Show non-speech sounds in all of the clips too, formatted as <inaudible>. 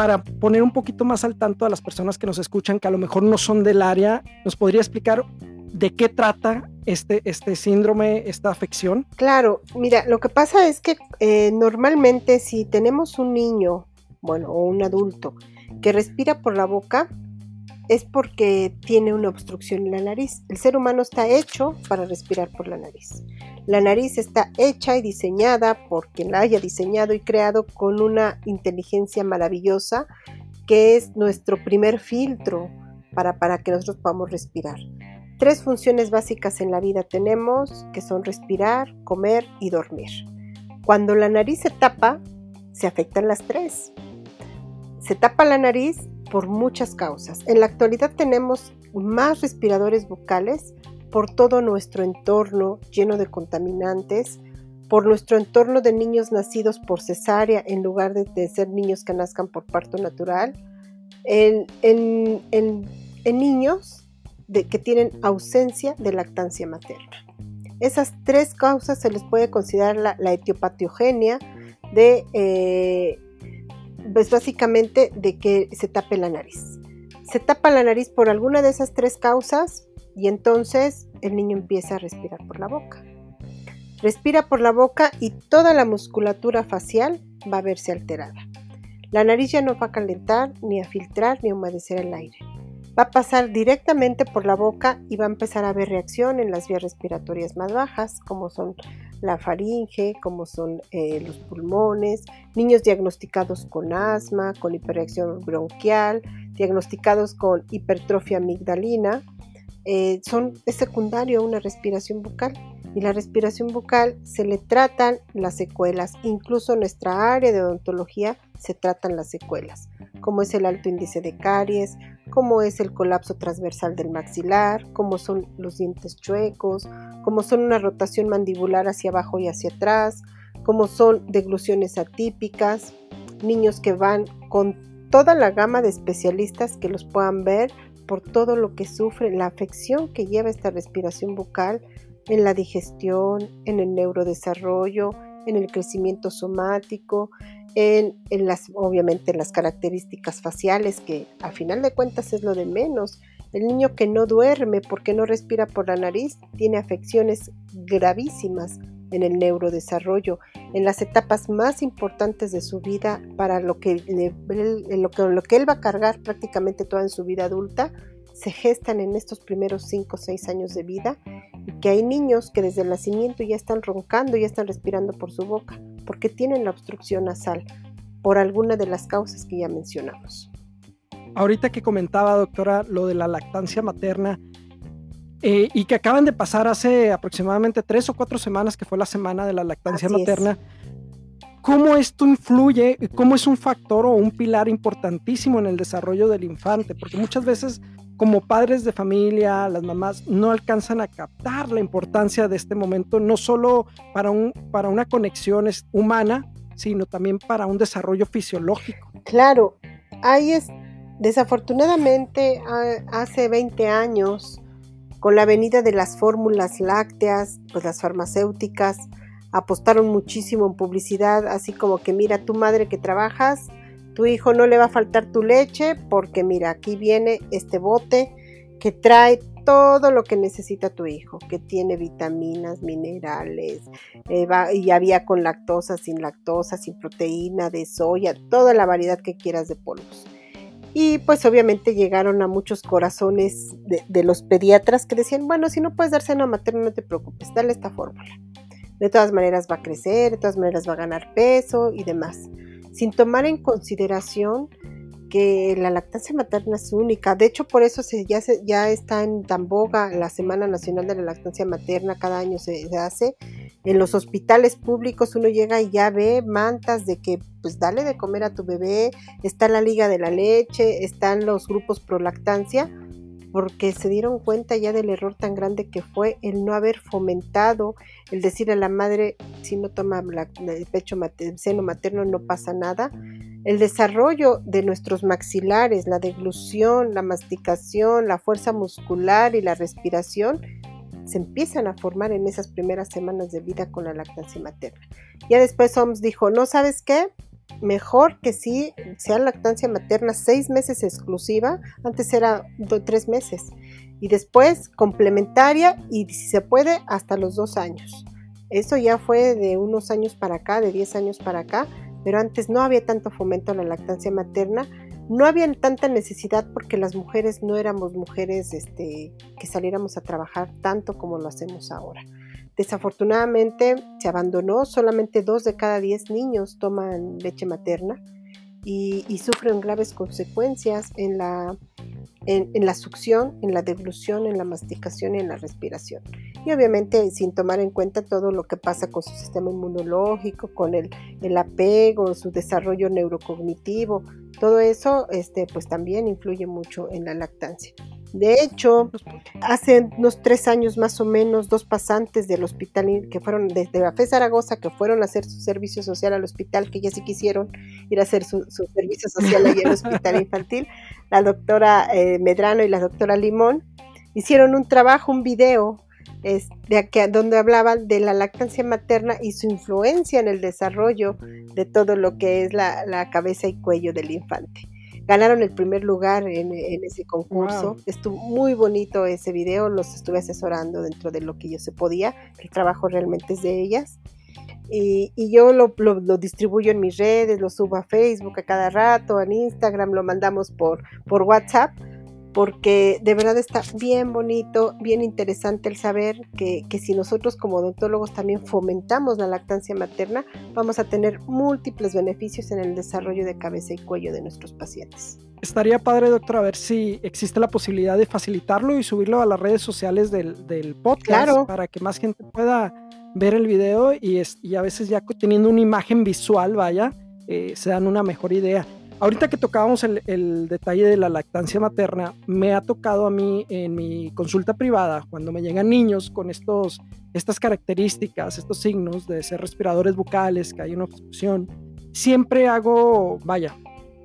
para poner un poquito más al tanto a las personas que nos escuchan, que a lo mejor no son del área, ¿nos podría explicar de qué trata este, este síndrome, esta afección? Claro, mira, lo que pasa es que eh, normalmente si tenemos un niño, bueno, o un adulto, que respira por la boca, es porque tiene una obstrucción en la nariz. El ser humano está hecho para respirar por la nariz. La nariz está hecha y diseñada por quien la haya diseñado y creado con una inteligencia maravillosa que es nuestro primer filtro para, para que nosotros podamos respirar. Tres funciones básicas en la vida tenemos que son respirar, comer y dormir. Cuando la nariz se tapa, se afectan las tres. Se tapa la nariz por muchas causas. En la actualidad tenemos más respiradores bucales por todo nuestro entorno lleno de contaminantes, por nuestro entorno de niños nacidos por cesárea en lugar de, ser niños que nazcan por parto natural, en, niños que tienen ausencia de lactancia materna. Esas tres causas se les puede considerar la, etiopatiogenia de, eh, pues básicamente, de que se tape la nariz. Se tapa la nariz por alguna de esas tres causas y entonces el niño empieza a respirar por la boca. Respira por la boca y toda la musculatura facial va a verse alterada. La nariz ya no va a calentar, ni a filtrar, ni a humedecer el aire va a pasar directamente por la boca y va a empezar a haber reacción en las vías respiratorias más bajas, como son la faringe, como son eh, los pulmones, niños diagnosticados con asma, con hiperreacción bronquial, diagnosticados con hipertrofia amigdalina, eh, son, es secundario a una respiración bucal y la respiración bucal se le tratan las secuelas, incluso en nuestra área de odontología se tratan las secuelas, como es el alto índice de caries, como es el colapso transversal del maxilar, como son los dientes chuecos, como son una rotación mandibular hacia abajo y hacia atrás, como son degluciones atípicas, niños que van con toda la gama de especialistas que los puedan ver por todo lo que sufre, la afección que lleva esta respiración bucal en la digestión, en el neurodesarrollo, en el crecimiento somático, en, las, obviamente en las características faciales, que a final de cuentas es lo de menos. El niño que no duerme porque no respira por la nariz tiene afecciones gravísimas en el neurodesarrollo, en las etapas más importantes de su vida para lo que, lo que, lo que él va a cargar prácticamente toda en su vida adulta, se gestan en estos primeros 5 o 6 años de vida y que hay niños que desde el nacimiento ya están roncando, ya están respirando por su boca, porque tienen la obstrucción nasal por alguna de las causas que ya mencionamos. Ahorita que comentaba, doctora, lo de la lactancia materna eh, y que acaban de pasar hace aproximadamente tres o cuatro semanas, que fue la semana de la lactancia materna, ¿cómo esto influye, cómo es un factor o un pilar importantísimo en el desarrollo del infante? Porque muchas veces como padres de familia, las mamás no alcanzan a captar la importancia de este momento, no solo para, un, para una conexión humana, sino también para un desarrollo fisiológico. Claro, ahí es, desafortunadamente, hace 20 años, con la venida de las fórmulas lácteas, pues las farmacéuticas apostaron muchísimo en publicidad, así como que mira, tu madre que trabajas, tu hijo no le va a faltar tu leche porque mira, aquí viene este bote que trae todo lo que necesita tu hijo, que tiene vitaminas, minerales, eh, y había con lactosa, sin lactosa, sin proteína, de soya, toda la variedad que quieras de polvos. Y pues obviamente llegaron a muchos corazones de, los pediatras que decían, bueno, si no puedes dar seno materno, no te preocupes, dale esta fórmula. De todas maneras va a crecer, de todas maneras va a ganar peso y demás sin tomar en consideración que la lactancia materna es única. De hecho, por eso se, ya, se, ya está en tan boga la Semana Nacional de la Lactancia Materna, cada año se, hace. En los hospitales públicos uno llega y ya ve mantas de que pues dale de comer a tu bebé, está la Liga de la Leche, están los grupos pro lactancia, porque se dieron cuenta ya del error tan grande que fue el no haber fomentado, el decir a la madre, si no toma el pecho el seno materno no pasa nada. El desarrollo de nuestros maxilares, la deglución, la masticación, la fuerza muscular y la respiración se empiezan a formar en esas primeras semanas de vida con la lactancia materna. Ya después OMS dijo, ¿no sabes qué? Mejor que sí sea lactancia materna seis meses exclusiva, antes era tres meses, y después complementaria y si se puede hasta los dos años. Eso ya fue de unos años para acá, de 10 años para acá, pero antes no había tanto fomento a la lactancia materna, no había tanta necesidad porque las mujeres no éramos mujeres este, que saliéramos a trabajar tanto como lo hacemos ahora. Desafortunadamente se abandonó, solamente dos de cada diez niños toman leche materna y, sufren graves consecuencias en la, en, la succión, en la deglución, en la masticación y en la respiración. Y obviamente sin tomar en cuenta todo lo que pasa con su sistema inmunológico, con el, el apego, su desarrollo neurocognitivo, todo eso este, pues también influye mucho en la lactancia. De hecho, hace unos tres años más o menos, dos pasantes del hospital que fueron desde la FE Zaragoza, que fueron a hacer su servicio social al hospital, que ya sí quisieron ir a hacer su, servicio social allí en el hospital infantil, la doctora eh, Medrano y la doctora Limón, hicieron un trabajo, un video, de donde hablaban de la lactancia materna y su influencia en el desarrollo de todo lo que es la cabeza y cuello del infante ganaron el primer lugar en, ese concurso. Estuvo muy bonito ese video, los estuve asesorando dentro de lo que yo se podía, el trabajo realmente es de ellas. Y, yo lo, distribuyo en mis redes, lo subo a Facebook a cada rato, en Instagram, lo mandamos por, por WhatsApp porque de verdad está bien bonito, bien interesante el saber que, si nosotros como odontólogos también fomentamos la lactancia materna, vamos a tener múltiples beneficios en el desarrollo de cabeza y cuello de nuestros pacientes. Estaría padre, doctor, a ver si existe la posibilidad de facilitarlo y subirlo a las redes sociales del, del podcast para que más gente pueda ver el video y, y a veces ya teniendo una imagen visual, vaya, eh, se dan una mejor idea. Ahorita que tocábamos el, detalle de la lactancia materna, me ha tocado a mí en mi consulta privada, cuando me llegan niños con estos, estas características, estos signos de ser respiradores bucales, que hay una obstrucción, siempre hago, vaya,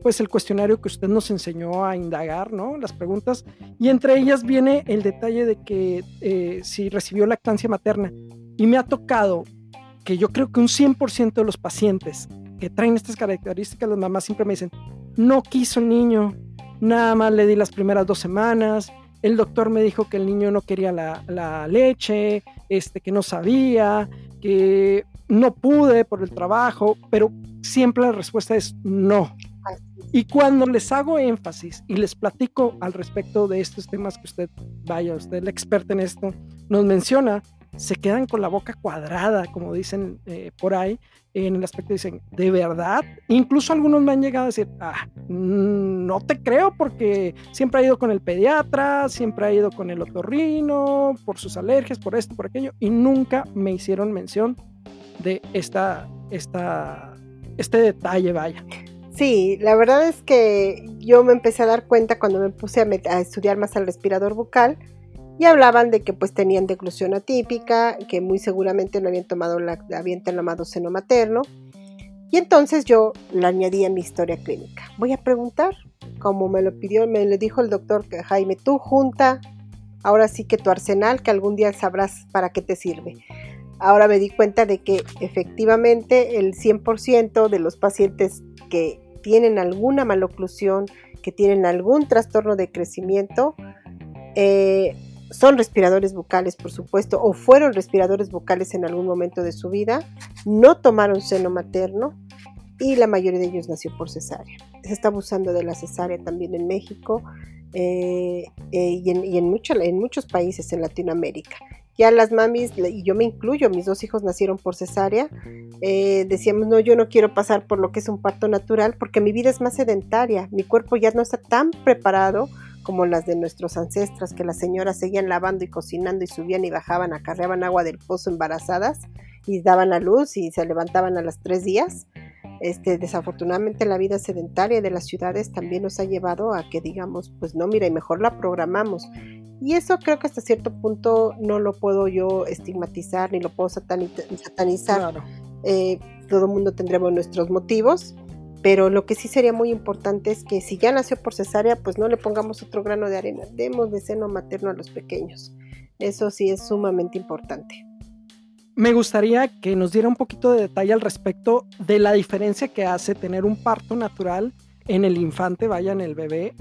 pues el cuestionario que usted nos enseñó a indagar, ¿no? Las preguntas, y entre ellas viene el detalle de que eh, si recibió lactancia materna. Y me ha tocado que yo creo que un 100% de los pacientes que traen estas características, las mamás siempre me dicen, no quiso el niño, nada más le di las primeras dos semanas, el doctor me dijo que el niño no quería la, leche, este, que no sabía, que no pude por el trabajo, pero siempre la respuesta es no. Y cuando les hago énfasis y les platico al respecto de estos temas que usted, vaya, usted la experta en esto, nos menciona, se quedan con la boca cuadrada, como dicen eh, por ahí, en el aspecto dicen, ¿de verdad? Incluso algunos me han llegado a decir, ah, mm, no te creo porque siempre ha ido con el pediatra, siempre ha ido con el otorrino, por sus alergias, por esto, por aquello, y nunca me hicieron mención de esta, esta, este detalle, vaya. Sí, la verdad es que yo me empecé a dar cuenta cuando me puse a, a estudiar más al respirador bucal, y hablaban de que pues tenían deglución atípica, que muy seguramente no habían tomado la, habían tomado seno materno. Y entonces yo le añadí a mi historia clínica. Voy a preguntar, como me lo pidió, me lo dijo el doctor Jaime, tú junta ahora sí que tu arsenal, que algún día sabrás para qué te sirve. Ahora me di cuenta de que efectivamente el 100% de los pacientes que tienen alguna maloclusión, que tienen algún trastorno de crecimiento, eh, son respiradores bucales, por supuesto, o fueron respiradores bucales en algún momento de su vida, no tomaron seno materno y la mayoría de ellos nació por cesárea. Se está abusando de la cesárea también en México eh, eh, y, en, muchos países en Latinoamérica. Ya las mamis, y yo me incluyo, mis dos hijos nacieron por cesárea, eh, decíamos, no, yo no quiero pasar por lo que es un parto natural porque mi vida es más sedentaria, mi cuerpo ya no está tan preparado como las de nuestros ancestros, que las señoras seguían lavando y cocinando y subían y bajaban, acarreaban agua del pozo embarazadas y daban a luz y se levantaban a las tres días. Este, desafortunadamente la vida sedentaria de las ciudades también nos ha llevado a que digamos, pues no, mira, y mejor la programamos. Y eso creo que hasta cierto punto no lo puedo yo estigmatizar ni lo puedo satanizar. Eh, todo el mundo tendremos nuestros motivos, pero lo que sí sería muy importante es que si ya nació por cesárea, pues no le pongamos otro grano de arena, demos de seno materno a los pequeños. Eso sí es sumamente importante. me gustaría que nos diera un poquito de detalle al respecto de la diferencia que hace tener un parto natural en el infante, vaya en el bebé,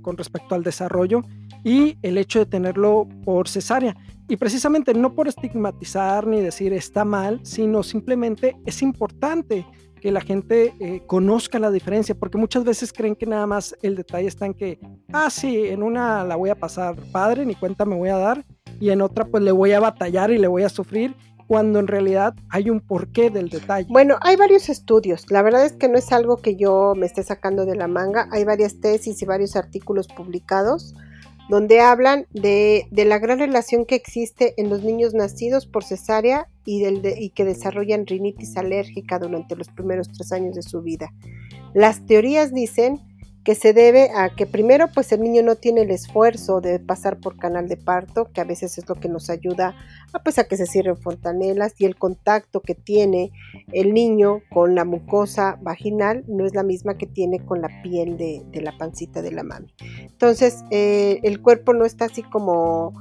con respecto al desarrollo y el hecho de tenerlo por cesárea. Y precisamente no por estigmatizar ni decir está mal, sino simplemente es importante que la gente eh, conozca la diferencia, porque muchas veces creen que nada más el detalle está en que, ah, sí, en una la voy a pasar padre, ni cuenta me voy a dar, y en otra pues le voy a batallar y le voy a sufrir, cuando en realidad hay un porqué del detalle. Bueno, hay varios estudios. La verdad es que no es algo que yo me esté sacando de la manga. Hay varias tesis y varios artículos publicados donde hablan de, la gran relación que existe en los niños nacidos por cesárea y, del y que desarrollan rinitis alérgica durante los primeros tres años de su vida. Las teorías dicen que se debe a que primero pues el niño no tiene el esfuerzo de pasar por canal de parto, que a veces es lo que nos ayuda a, pues, a que se cierren fontanelas y el contacto que tiene el niño con la mucosa vaginal no es la misma que tiene con la piel de, la pancita de la mami. Entonces eh, el cuerpo no está así como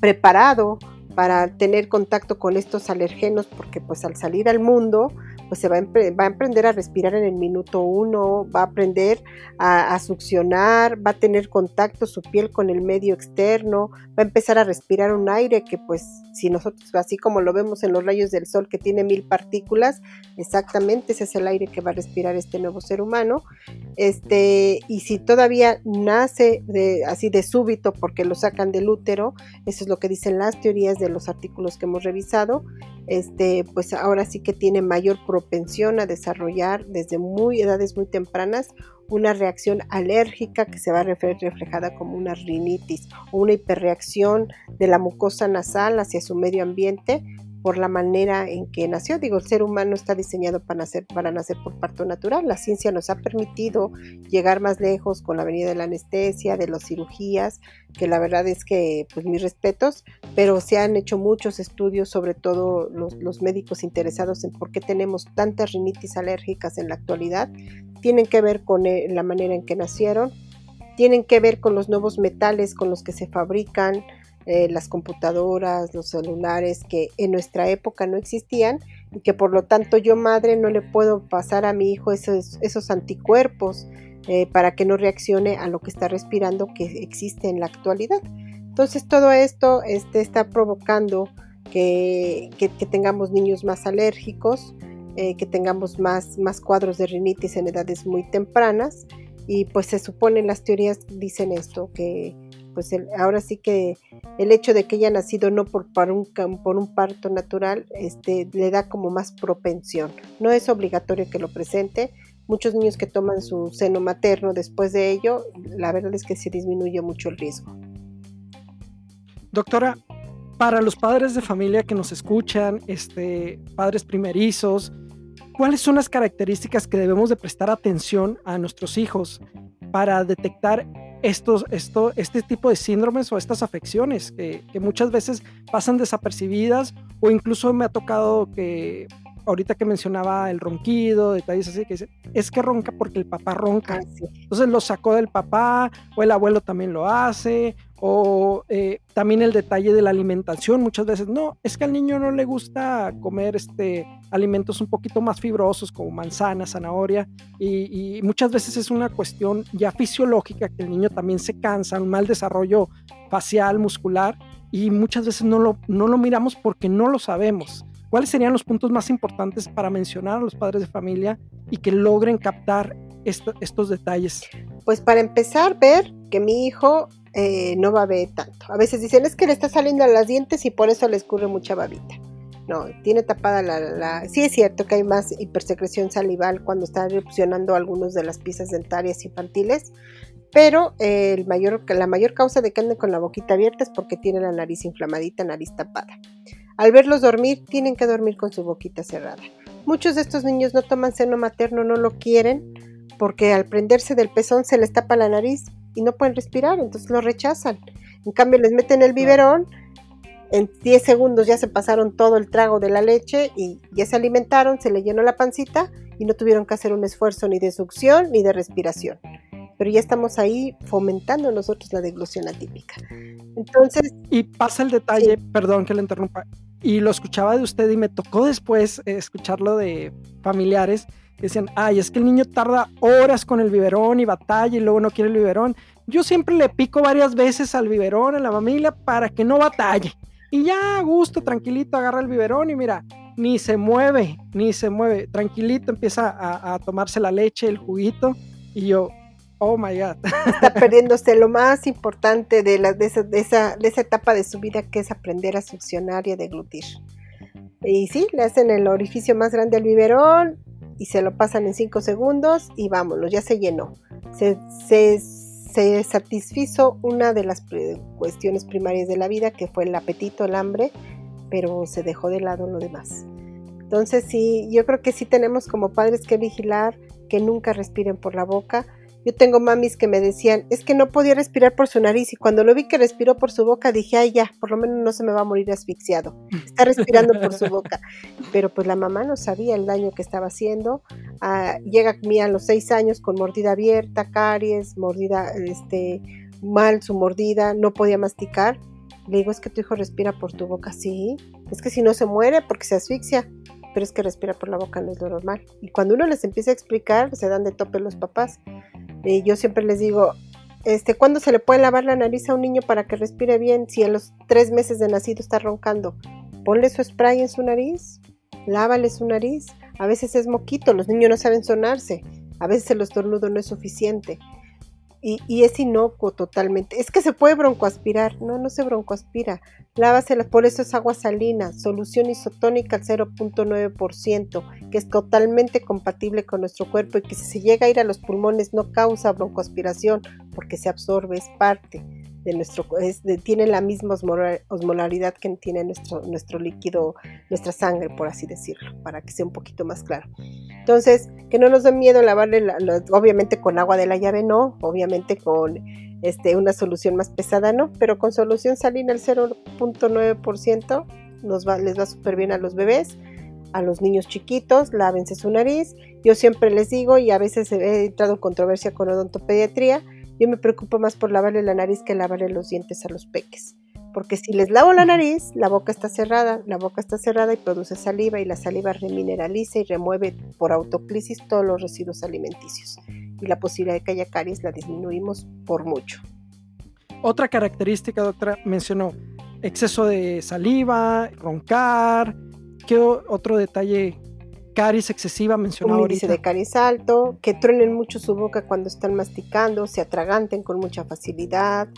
preparado para tener contacto con estos alergenos porque pues al salir al mundo pues se va a, aprender a respirar en el minuto uno, va a aprender a, succionar, va a tener contacto su piel con el medio externo, va a empezar a respirar un aire que pues si nosotros así como lo vemos en los rayos del sol que tiene mil partículas, exactamente ese es el aire que va a respirar este nuevo ser humano. Este, y si todavía nace de, así de súbito porque lo sacan del útero, eso es lo que dicen las teorías de los artículos que hemos revisado, este, pues ahora sí que tiene mayor propensión a desarrollar desde muy edades muy tempranas una reacción alérgica que se va a ver reflejada como una rinitis o una hiperreacción de la mucosa nasal hacia su medio ambiente por la manera en que nació. Digo, el ser humano está diseñado para nacer, para nacer por parto natural. La ciencia nos ha permitido llegar más lejos con la venida de la anestesia, de las cirugías, que la verdad es que, pues mis respetos, pero se han hecho muchos estudios, sobre todo los, los médicos interesados en por qué tenemos tantas rinitis alérgicas en la actualidad. Tienen que ver con eh, la manera en que nacieron, tienen que ver con los nuevos metales con los que se fabrican, eh, las computadoras, los celulares que en nuestra época no existían y que por lo tanto yo madre no le puedo pasar a mi hijo esos, anticuerpos eh, para que no reaccione a lo que está respirando que existe en la actualidad. Entonces todo esto este, está provocando que, tengamos niños más alérgicos, eh, que tengamos más, más cuadros de rinitis en edades muy tempranas y pues se supone las teorías dicen esto, que pues ahora sí que el hecho de que haya nacido no por, un, por un parto natural este, le da como más propensión. No es obligatorio que lo presente. Muchos niños que toman su seno materno después de ello, la verdad es que se disminuye mucho el riesgo. Doctora, para los padres de familia que nos escuchan, este, padres primerizos, ¿cuáles son las características que debemos de prestar atención a nuestros hijos para detectar estos, esto, este tipo de síndromes o estas afecciones que, muchas veces pasan desapercibidas o incluso me ha tocado que ahorita que mencionaba el ronquido, detalles así, que dice, es que ronca porque el papá ronca. Ah, Entonces lo sacó del papá, o el abuelo también lo hace, o eh, también el detalle de la alimentación, muchas veces, no, es que al niño no le gusta comer este, alimentos un poquito más fibrosos como manzana, zanahoria, y, muchas veces es una cuestión ya fisiológica que el niño también se cansa, un mal desarrollo facial, muscular, y muchas veces no lo, no lo miramos porque no lo sabemos. ¿Cuáles serían los puntos más importantes para mencionar a los padres de familia y que logren captar estos detalles? Pues para empezar, ver que mi hijo eh, no ver tanto. A veces dicen es que le está saliendo a las dientes y por eso le escurre mucha babita. No, tiene tapada la, Sí es cierto que hay más hipersecreción salival cuando está erupcionando algunos de las piezas dentarias infantiles, pero eh, la mayor causa de que anden con la boquita abierta es porque tiene la nariz inflamadita, nariz tapada. Al verlos dormir, tienen que dormir con su boquita cerrada. Muchos de estos niños no toman seno materno, no lo quieren, porque al prenderse del pezón se les tapa la nariz y no pueden respirar, entonces lo rechazan. En cambio, les meten el biberón, en 10 segundos ya se pasaron todo el trago de la leche y ya se alimentaron, se le llenó la pancita y no tuvieron que hacer un esfuerzo ni de succión ni de respiración. Pero ya estamos ahí fomentando nosotros la deglución atípica. Entonces. Y pasa el detalle, perdón que le interrumpa, y lo escuchaba de usted y me tocó después eh, escucharlo de familiares que decían, ay, es que el niño tarda horas con el biberón y batalla y luego no quiere el biberón. Yo siempre le pico varias veces al biberón, a la familia, para que no batalle. Y ya a gusto, tranquilito, agarra el biberón y mira, ni se mueve, ni se mueve. Tranquilito empieza a, tomarse la leche, el juguito. Y yo, oh my God. Está perdiéndose lo más importante de, la, de, esa, de, esa, de esa etapa de su vida, que es aprender a succionar y a deglutir. Y sí, le hacen el orificio más grande al biberón y se lo pasan en 5 segundos y vámonos, ya se llenó. Se, se, se satisfizo una de las cuestiones primarias de la vida, que fue el apetito, el hambre, pero se dejó de lado lo demás. Entonces sí, yo creo que sí tenemos como padres que vigilar que nunca respiren por la boca, yo tengo mamis que me decían, es que no podía respirar por su nariz y cuando lo vi que respiró por su boca dije, ay ya, por lo menos no se me va a morir asfixiado. Está respirando por su boca. Pero pues la mamá no sabía el daño que estaba haciendo. Ah, llega a mí a los seis años con mordida abierta, caries, mordida, este, mal su mordida, no podía masticar. Le digo, es que tu hijo respira por tu boca, sí. Es que si no se muere porque se asfixia pero es que respira por la boca no es lo normal. Y cuando uno les empieza a explicar, se dan de tope los papás yo siempre les digo, este, ¿cuándo se le puede lavar la nariz a un niño para que respire bien si a los tres meses de nacido está roncando? Ponle su spray en su nariz, lávale su nariz. A veces es moquito, los niños no saben sonarse. A veces el estornudo no es suficiente y, es inocuo totalmente. Es que se puede broncoaspirar. No, no se broncoaspira. Lávasela, por eso es agua salina, solución isotónica al 0.9%, que es totalmente compatible con nuestro cuerpo y que si se llega a ir a los pulmones no causa broncoaspiración porque se absorbe, es parte nuestro, tiene la misma osmolaridad que tiene nuestro, nuestro líquido, nuestra sangre, por así decirlo, para que sea un poquito más claro. Entonces, que no nos dé miedo lavarle, obviamente con agua de la llave no, obviamente con este, una solución más pesada no, pero con solución salina al 0.9% nos va, les va súper bien a los bebés a los niños chiquitos, lávense su nariz. Yo siempre les digo, y a veces he entrado en controversia con odontopediatría, yo me preocupo más por lavarle la nariz que lavarle los dientes a los peques. Porque si les lavo la nariz, la boca está cerrada, la boca está cerrada y produce saliva y la saliva remineraliza y remueve por autoclisis todos los residuos alimenticios. Y la posibilidad de que haya caries la disminuimos por mucho. Otra característica, doctora, mencionó exceso de saliva, roncar. ¿Qué otro detalle caries excesiva mencionado un índice de caries alto, que truenen mucho su boca cuando están masticando, se atraganten con mucha facilidad,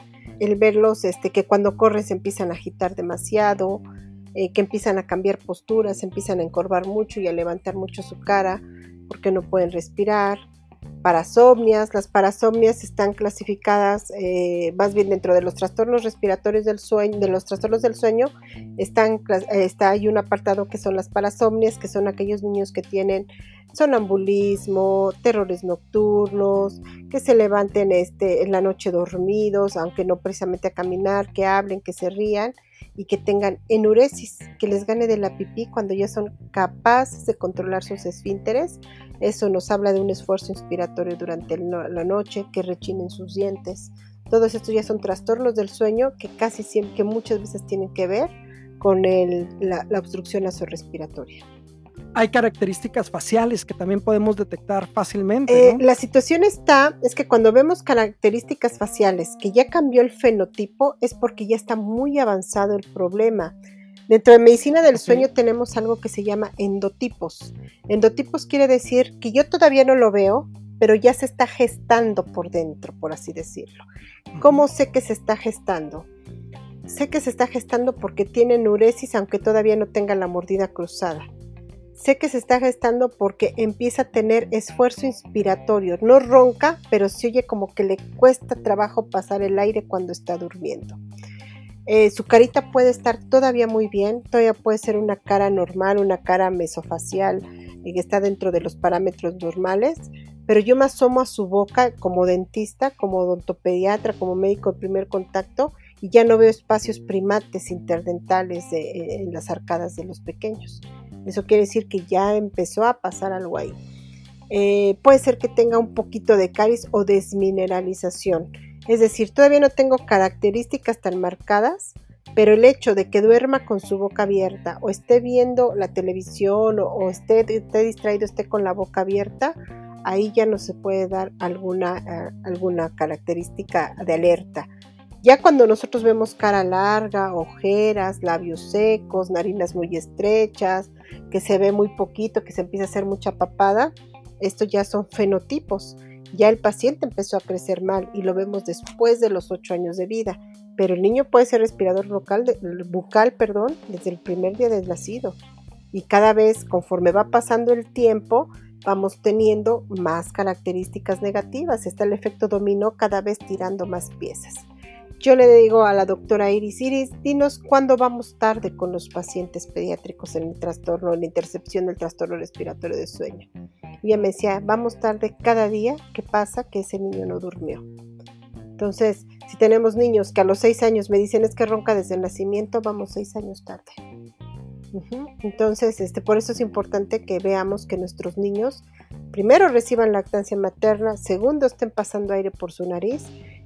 el verlos este, que cuando corren se empiezan a agitar demasiado, eh, que empiezan a cambiar posturas, empiezan a encorvar mucho y a levantar mucho su cara porque no pueden respirar, parasomnias. Las parasomnias están clasificadas eh, más bien dentro de los trastornos respiratorios del sueño, de los trastornos del sueño, están, eh, está, hay un apartado que son las parasomnias, que son aquellos niños que tienen sonambulismo, terrores nocturnos, que se levanten este, en la noche dormidos, aunque no precisamente a caminar, que hablen, que se rían y que tengan enuresis, que les gane de la pipí cuando ya son capaces de controlar sus esfínteres eso nos habla de un esfuerzo inspiratorio durante la noche, que rechinen sus dientes. Todos estos ya son trastornos del sueño que casi siempre, que muchas veces tienen que ver con la, obstrucción respiratoria. Hay características faciales que también podemos detectar fácilmente. Eh, la situación está, es que cuando vemos características faciales que ya cambió el fenotipo, es porque ya está muy avanzado el problema. Dentro de medicina del sueño tenemos algo que se llama endotipos. Endotipos quiere decir que yo todavía no lo veo, pero ya se está gestando por dentro, por así decirlo. ¿Cómo sé que se está gestando? Sé que se está gestando porque tiene nuresis aunque todavía no tenga la mordida cruzada. Sé que se está gestando porque empieza a tener esfuerzo inspiratorio. No ronca, pero se oye como que le cuesta trabajo pasar el aire cuando está durmiendo. Eh, su carita puede estar todavía muy bien, todavía puede ser una cara normal, una cara mesofacial y que está dentro de los parámetros normales, pero yo me asomo a su boca como dentista, como odontopediatra, como médico de primer contacto y ya no veo espacios primates interdentales eh, en las arcadas de los pequeños. Eso quiere decir que ya empezó a pasar algo ahí. Eh, puede ser que tenga un poquito de caries o desmineralización es decir, todavía no tengo características tan marcadas, pero el hecho de que duerma con su boca abierta o esté viendo la televisión o, esté, distraído, esté con la boca abierta, ahí ya no se puede dar alguna, eh, alguna característica de alerta. Ya cuando nosotros vemos cara larga, ojeras, labios secos, narinas muy estrechas, que se ve muy poquito, que se empieza a hacer mucha papada, estos ya son fenotipos. Ya el paciente empezó a crecer mal y lo vemos después de los 8 años de vida, pero el niño puede ser respirador bucal, perdón, desde el primer día del nacido. Y cada vez, conforme va pasando el tiempo, vamos teniendo más características negativas. Está el efecto dominó cada vez tirando más piezas. Yo le digo a la doctora Iris, Iris, dinos cuándo vamos tarde con los pacientes pediátricos en el trastorno, en la intercepción del trastorno respiratorio de sueño. Y ella me decía, vamos tarde cada día que pasa que ese niño no durmió. Entonces, si tenemos niños que a los seis años me dicen es que ronca desde el nacimiento, vamos seis años tarde. Entonces, este, por eso es importante que veamos que nuestros niños primero reciban lactancia materna, segundo estén pasando aire por su nariz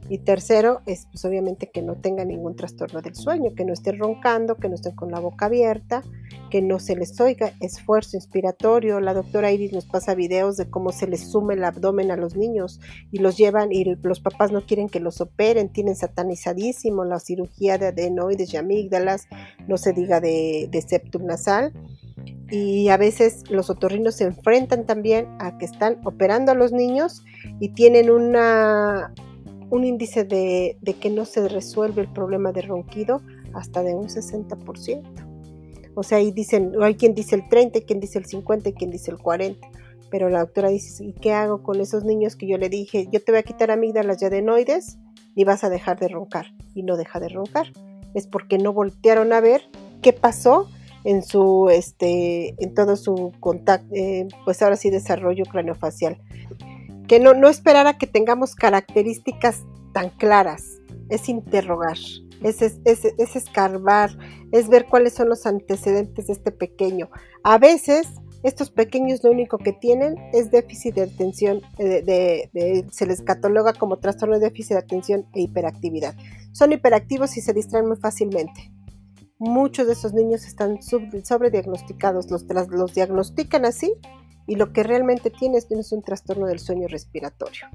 y tercero es pues obviamente que no tenga ningún trastorno del sueño, que no estén roncando, que no estén con la boca abierta, que no se les oiga esfuerzo inspiratorio. La doctora Iris nos pasa videos de cómo se les sume el abdomen a los niños y los llevan y los papás no quieren que los operen, tienen satanizadísimo la cirugía de adenoides y amígdalas, no se diga de, de septum nasal y a veces los otorrinos se enfrentan también a que están operando a los niños y tienen una, un índice de, que no se resuelve el problema de ronquido hasta de un 60%. O sea, ahí dicen, hay quien dice el 30, quien dice el 50 y quien dice el 40. Pero la doctora dice, ¿y qué hago con esos niños que yo le dije, yo te voy a quitar amígdalas y adenoides y vas a dejar de roncar? Y no deja de roncar. Es porque no voltearon a ver qué pasó en su, este, en todo su contacto, eh, pues ahora sí desarrollo craneofacial que no, no esperar a que tengamos características tan claras, es interrogar, es, es, escarbar, es ver cuáles son los antecedentes de este pequeño. A veces estos pequeños lo único que tienen es déficit de atención, de, se les cataloga como trastorno de déficit de atención e hiperactividad. Son hiperactivos y se distraen muy fácilmente. Muchos de esos niños están sobrediagnosticados, los, los diagnostican así y lo que realmente tienes es un trastorno del sueño respiratorio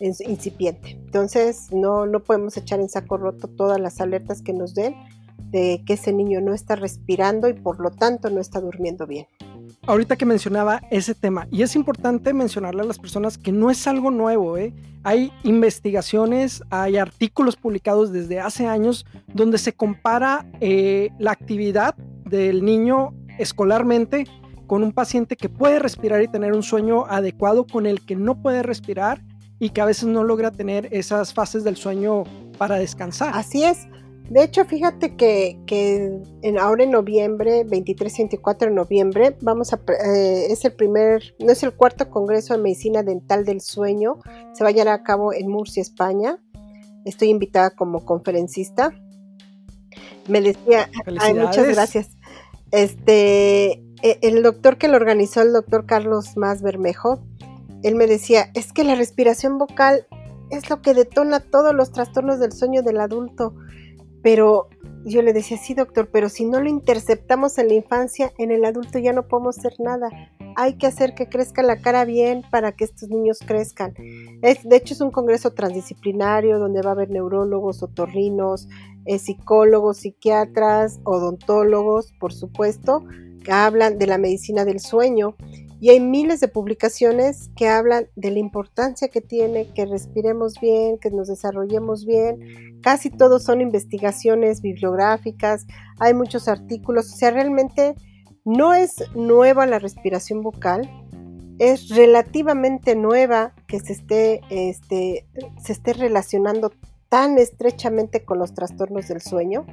es incipiente. Entonces no, no podemos echar en saco roto todas las alertas que nos den de que ese niño no está respirando y por lo tanto no está durmiendo bien. Ahorita que mencionaba ese tema, y es importante mencionarle a las personas que no es algo nuevo, ¿eh? hay investigaciones, hay artículos publicados desde hace años donde se compara eh, la actividad del niño escolarmente con un paciente que puede respirar y tener un sueño adecuado con el que no puede respirar y que a veces no logra tener esas fases del sueño para descansar. Así es. De hecho, fíjate que, en, ahora en noviembre, 23 y 24 de noviembre, vamos a, eh, es el primer, no es el cuarto Congreso de Medicina Dental del Sueño, se va a llevar a cabo en Murcia, España. Estoy invitada como conferencista. Me decía, ay, muchas gracias. Este, el doctor que lo organizó, el doctor Carlos Más Bermejo, él me decía, es que la respiración vocal es lo que detona todos los trastornos del sueño del adulto. Pero yo le decía, sí, doctor, pero si no lo interceptamos en la infancia, en el adulto ya no podemos hacer nada. Hay que hacer que crezca la cara bien para que estos niños crezcan. De hecho, es un congreso transdisciplinario donde va a haber neurólogos, otorrinos, eh, psicólogos, psiquiatras, odontólogos, por supuesto, hablan de la medicina del sueño y hay miles de publicaciones que hablan de la importancia que tiene que respiremos bien, que nos desarrollemos bien. Casi todos son investigaciones bibliográficas, hay muchos artículos, o sea, realmente no es nueva la respiración vocal, es relativamente nueva que se esté, este, se esté relacionando tan estrechamente con los trastornos del sueño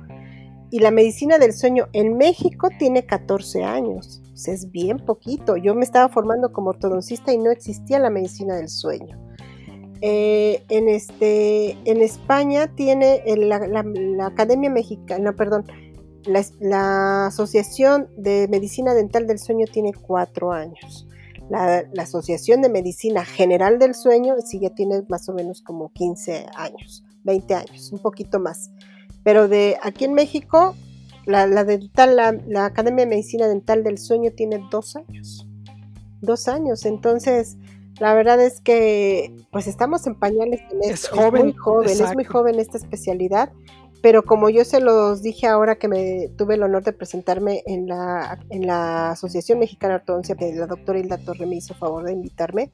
y la medicina del sueño en México tiene 14 años. Es bien poquito. Yo me estaba formando como ortodoncista y no existía la medicina del sueño. Eh, en, este, en España tiene la, Academia Mexicana, perdón, la, Asociación de Medicina Dental del Sueño tiene cuatro años. La, la, Asociación de Medicina General del Sueño sí ya tiene más o menos como 15 años, 20 años, un poquito más Pero de aquí en México, la, la dental, la, Academia de Medicina Dental del Sueño tiene dos años. Dos años. Entonces, la verdad es que pues estamos en pañales. Es, joven. muy joven, es muy joven esta especialidad pero como yo se los dije ahora que me tuve el honor de presentarme en la, en la Asociación Mexicana de Ortodoncia, que la doctora Hilda Torre me hizo favor de invitarme,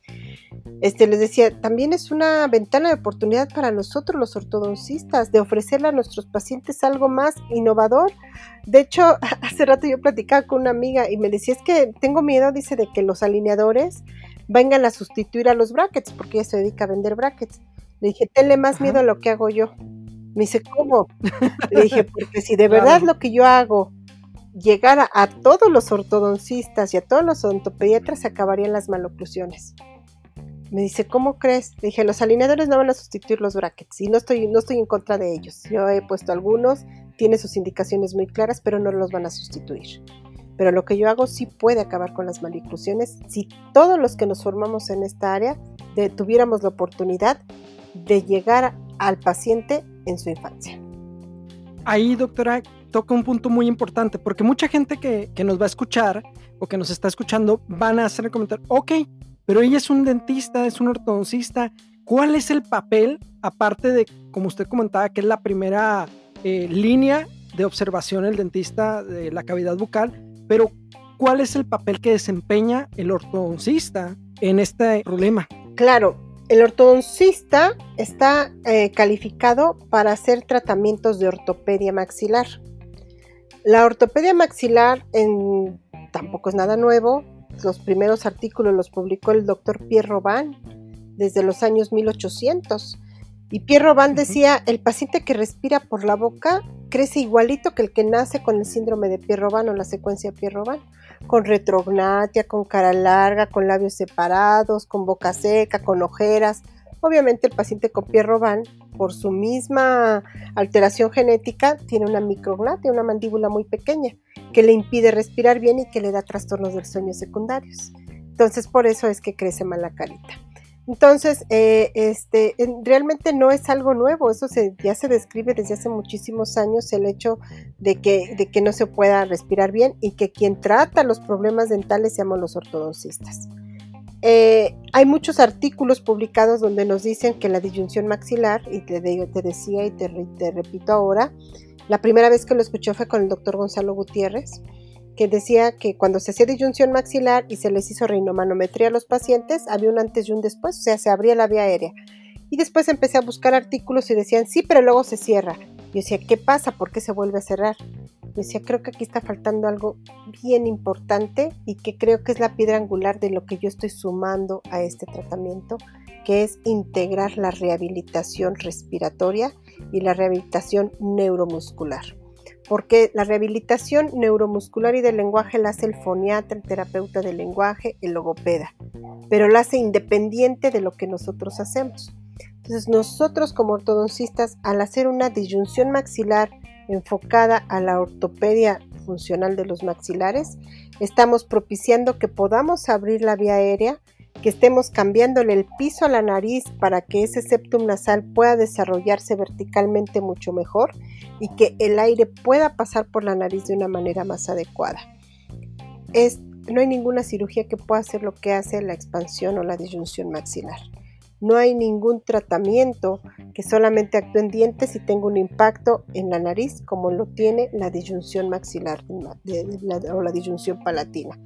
este, les decía, también es una ventana de oportunidad para nosotros los ortodoncistas de ofrecerle a nuestros pacientes algo más innovador. De hecho, <laughs> hace rato yo platicaba con una amiga y me decía, es que tengo miedo, dice, de que los alineadores vengan a sustituir a los brackets, porque ella se dedica a vender brackets. Le dije, tenle más miedo a lo que hago yo. Me dice, ¿cómo? Le dije, <laughs> porque si de verdad lo que yo hago llegara a todos los ortodoncistas y a todos los odontopediatras, se acabarían las maloclusiones. Me dice, ¿cómo crees? Le dije, los alineadores no van a sustituir los brackets y no estoy, no estoy en contra de ellos. Yo he puesto algunos, tiene sus indicaciones muy claras, pero no los van a sustituir. Pero lo que yo hago sí puede acabar con las maloclusiones si todos los que nos formamos en esta área tuviéramos la oportunidad de llegar al paciente en su infancia. Ahí, doctora, toca un punto muy importante, porque mucha gente que, nos va a escuchar o que nos está escuchando van a hacer el comentario, ok, pero ella es un dentista, es un ortodoncista, ¿cuál es el papel, aparte de, como usted comentaba, que es la primera eh, línea de observación el dentista de la cavidad bucal, pero cuál es el papel que desempeña el ortodoncista en este problema? Claro, el ortodoncista está eh, calificado para hacer tratamientos de ortopedia maxilar. La ortopedia maxilar en, tampoco es nada nuevo. Los primeros artículos los publicó el doctor Pierre Robin desde los años 1800. Y Pierre Robin decía, el paciente que respira por la boca crece igualito que el que nace con el síndrome de Pierre Robin o la secuencia Pierre Robin con retrognatia, con cara larga, con labios separados, con boca seca, con ojeras. Obviamente el paciente con Pierre por su misma alteración genética, tiene una micrognatia, una mandíbula muy pequeña, que le impide respirar bien y que le da trastornos del sueño secundarios. Entonces por eso es que crece mal la carita. Entonces, eh, este, realmente no es algo nuevo, eso ya se describe desde hace muchísimos años, el hecho de que, de que no se pueda respirar bien y que quien trata los problemas dentales seamos los ortodoncistas. Eh, hay muchos artículos publicados donde nos dicen que la disyunción maxilar, y te, te decía y te, te repito ahora, la primera vez que lo escuché fue con el doctor Gonzalo Gutiérrez, que decía que cuando se hacía disyunción maxilar y se les hizo rinomanometría a los pacientes, había un antes y un después, o sea, se abría la vía aérea. Y después empecé a buscar artículos y decían, sí, pero luego se cierra. Yo decía, ¿qué pasa? ¿Por qué se vuelve a cerrar? Yo decía, creo que aquí está faltando algo bien importante y que creo que es la piedra angular de lo que yo estoy sumando a este tratamiento, que es integrar la rehabilitación respiratoria y la rehabilitación neuromuscular porque la rehabilitación neuromuscular y del lenguaje la hace el foniatra, el terapeuta del lenguaje, el logopeda, pero la hace independiente de lo que nosotros hacemos. Entonces nosotros como ortodoncistas, al hacer una disyunción maxilar enfocada a la ortopedia funcional de los maxilares, estamos propiciando que podamos abrir la vía aérea que estemos cambiándole el piso a la nariz para que ese septum nasal pueda desarrollarse verticalmente mucho mejor y que el aire pueda pasar por la nariz de una manera más adecuada. Es, no hay ninguna cirugía que pueda hacer lo que hace la expansión o la disyunción maxilar. No hay ningún tratamiento que solamente actúe en dientes y tenga un impacto en la nariz como lo tiene la disyunción maxilar o la disyunción palatina.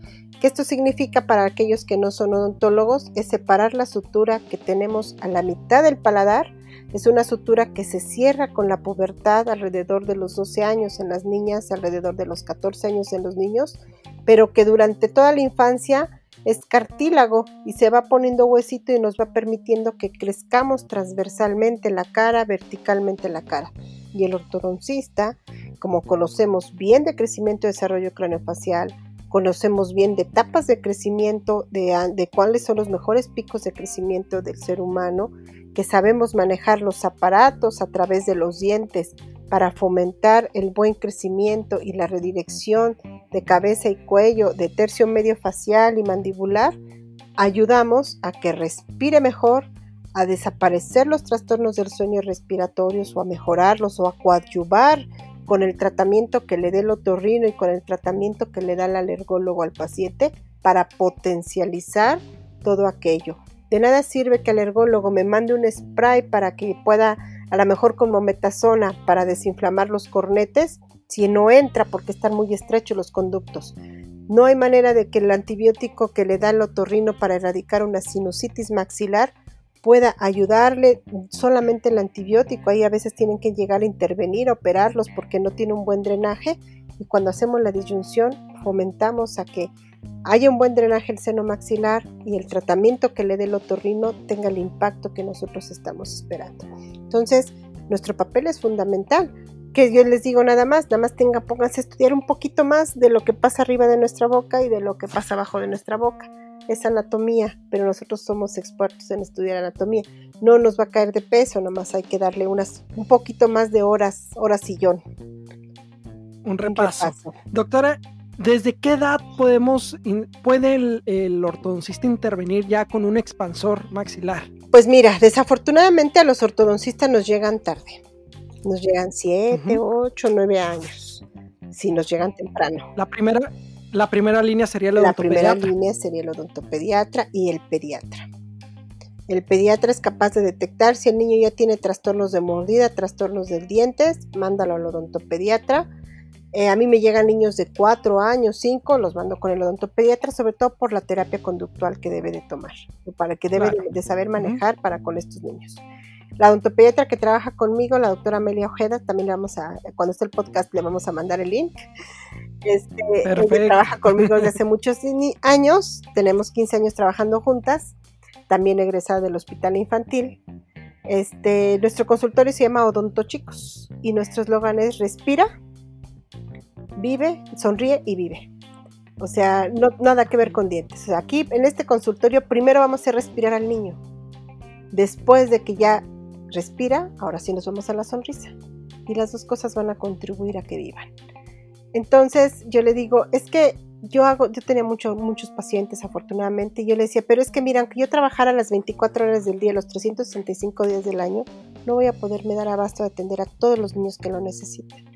¿Qué esto significa para aquellos que no son odontólogos? Es separar la sutura que tenemos a la mitad del paladar. Es una sutura que se cierra con la pubertad alrededor de los 12 años en las niñas, alrededor de los 14 años en los niños, pero que durante toda la infancia es cartílago y se va poniendo huesito y nos va permitiendo que crezcamos transversalmente la cara, verticalmente la cara. Y el ortodoncista, como conocemos bien de crecimiento y desarrollo craneofacial, conocemos bien de etapas de crecimiento, de, cuáles son los mejores picos de crecimiento del ser humano, que sabemos manejar los aparatos a través de los dientes para fomentar el buen crecimiento y la redirección de cabeza y cuello, de tercio medio facial y mandibular, ayudamos a que respire mejor, a desaparecer los trastornos del sueño respiratorios o a mejorarlos o a coadyuvar con el tratamiento que le dé el otorrino y con el tratamiento que le da el alergólogo al paciente para potencializar todo aquello. De nada sirve que el alergólogo me mande un spray para que pueda, a lo mejor como metasona, para desinflamar los cornetes, si no entra porque están muy estrechos los conductos. No hay manera de que el antibiótico que le da el otorrino para erradicar una sinusitis maxilar pueda ayudarle solamente el antibiótico. Ahí a veces tienen que llegar a intervenir, a operarlos porque no tiene un buen drenaje. Y cuando hacemos la disyunción, fomentamos a que haya un buen drenaje el seno maxilar y el tratamiento que le dé el otorrino tenga el impacto que nosotros estamos esperando. Entonces, nuestro papel es fundamental. Que yo les digo nada más, nada más tenga, pónganse a estudiar un poquito más de lo que pasa arriba de nuestra boca y de lo que pasa abajo de nuestra boca es anatomía, pero nosotros somos expertos en estudiar anatomía. No nos va a caer de peso, nomás hay que darle unas un poquito más de horas, horas sillón. Un repaso. Doctora, ¿desde qué edad podemos puede el, ortodoncista intervenir ya con un expansor maxilar? Pues mira, desafortunadamente a los ortodoncistas nos llegan tarde. Nos llegan 7, 8, 9 años. Si nos llegan temprano. La primera, la primera línea sería el odontopediatra. La primera línea sería el odontopediatra y el pediatra. El pediatra es capaz de detectar si el niño ya tiene trastornos de mordida, trastornos de dientes, mándalo al odontopediatra. Eh, a mí me llegan niños de 4 años, 5, los mando con el odontopediatra, sobre todo por la terapia conductual que debe de tomar, para que debe de, saber manejar para con estos niños. La odontopediatra que trabaja conmigo, la doctora Amelia Ojeda, también le vamos a, cuando esté el podcast, le vamos a mandar el link. Este, ella trabaja conmigo desde hace muchos años, tenemos 15 años trabajando juntas, también egresada del hospital infantil. Este, nuestro consultorio se llama Odonto Chicos y nuestro eslogan es respira, vive, sonríe y vive. O sea, no, nada que ver con dientes. aquí en este consultorio primero vamos a respirar al niño. Después de que ya respira, ahora sí nos vamos a la sonrisa. Y las dos cosas van a contribuir a que vivan. Entonces yo le digo, es que yo hago, yo tenía mucho, muchos pacientes afortunadamente, y yo le decía, pero es que mira, aunque yo trabajara las 24 horas del día, los 365 días del año, no voy a poderme dar abasto de atender a todos los niños que lo necesitan.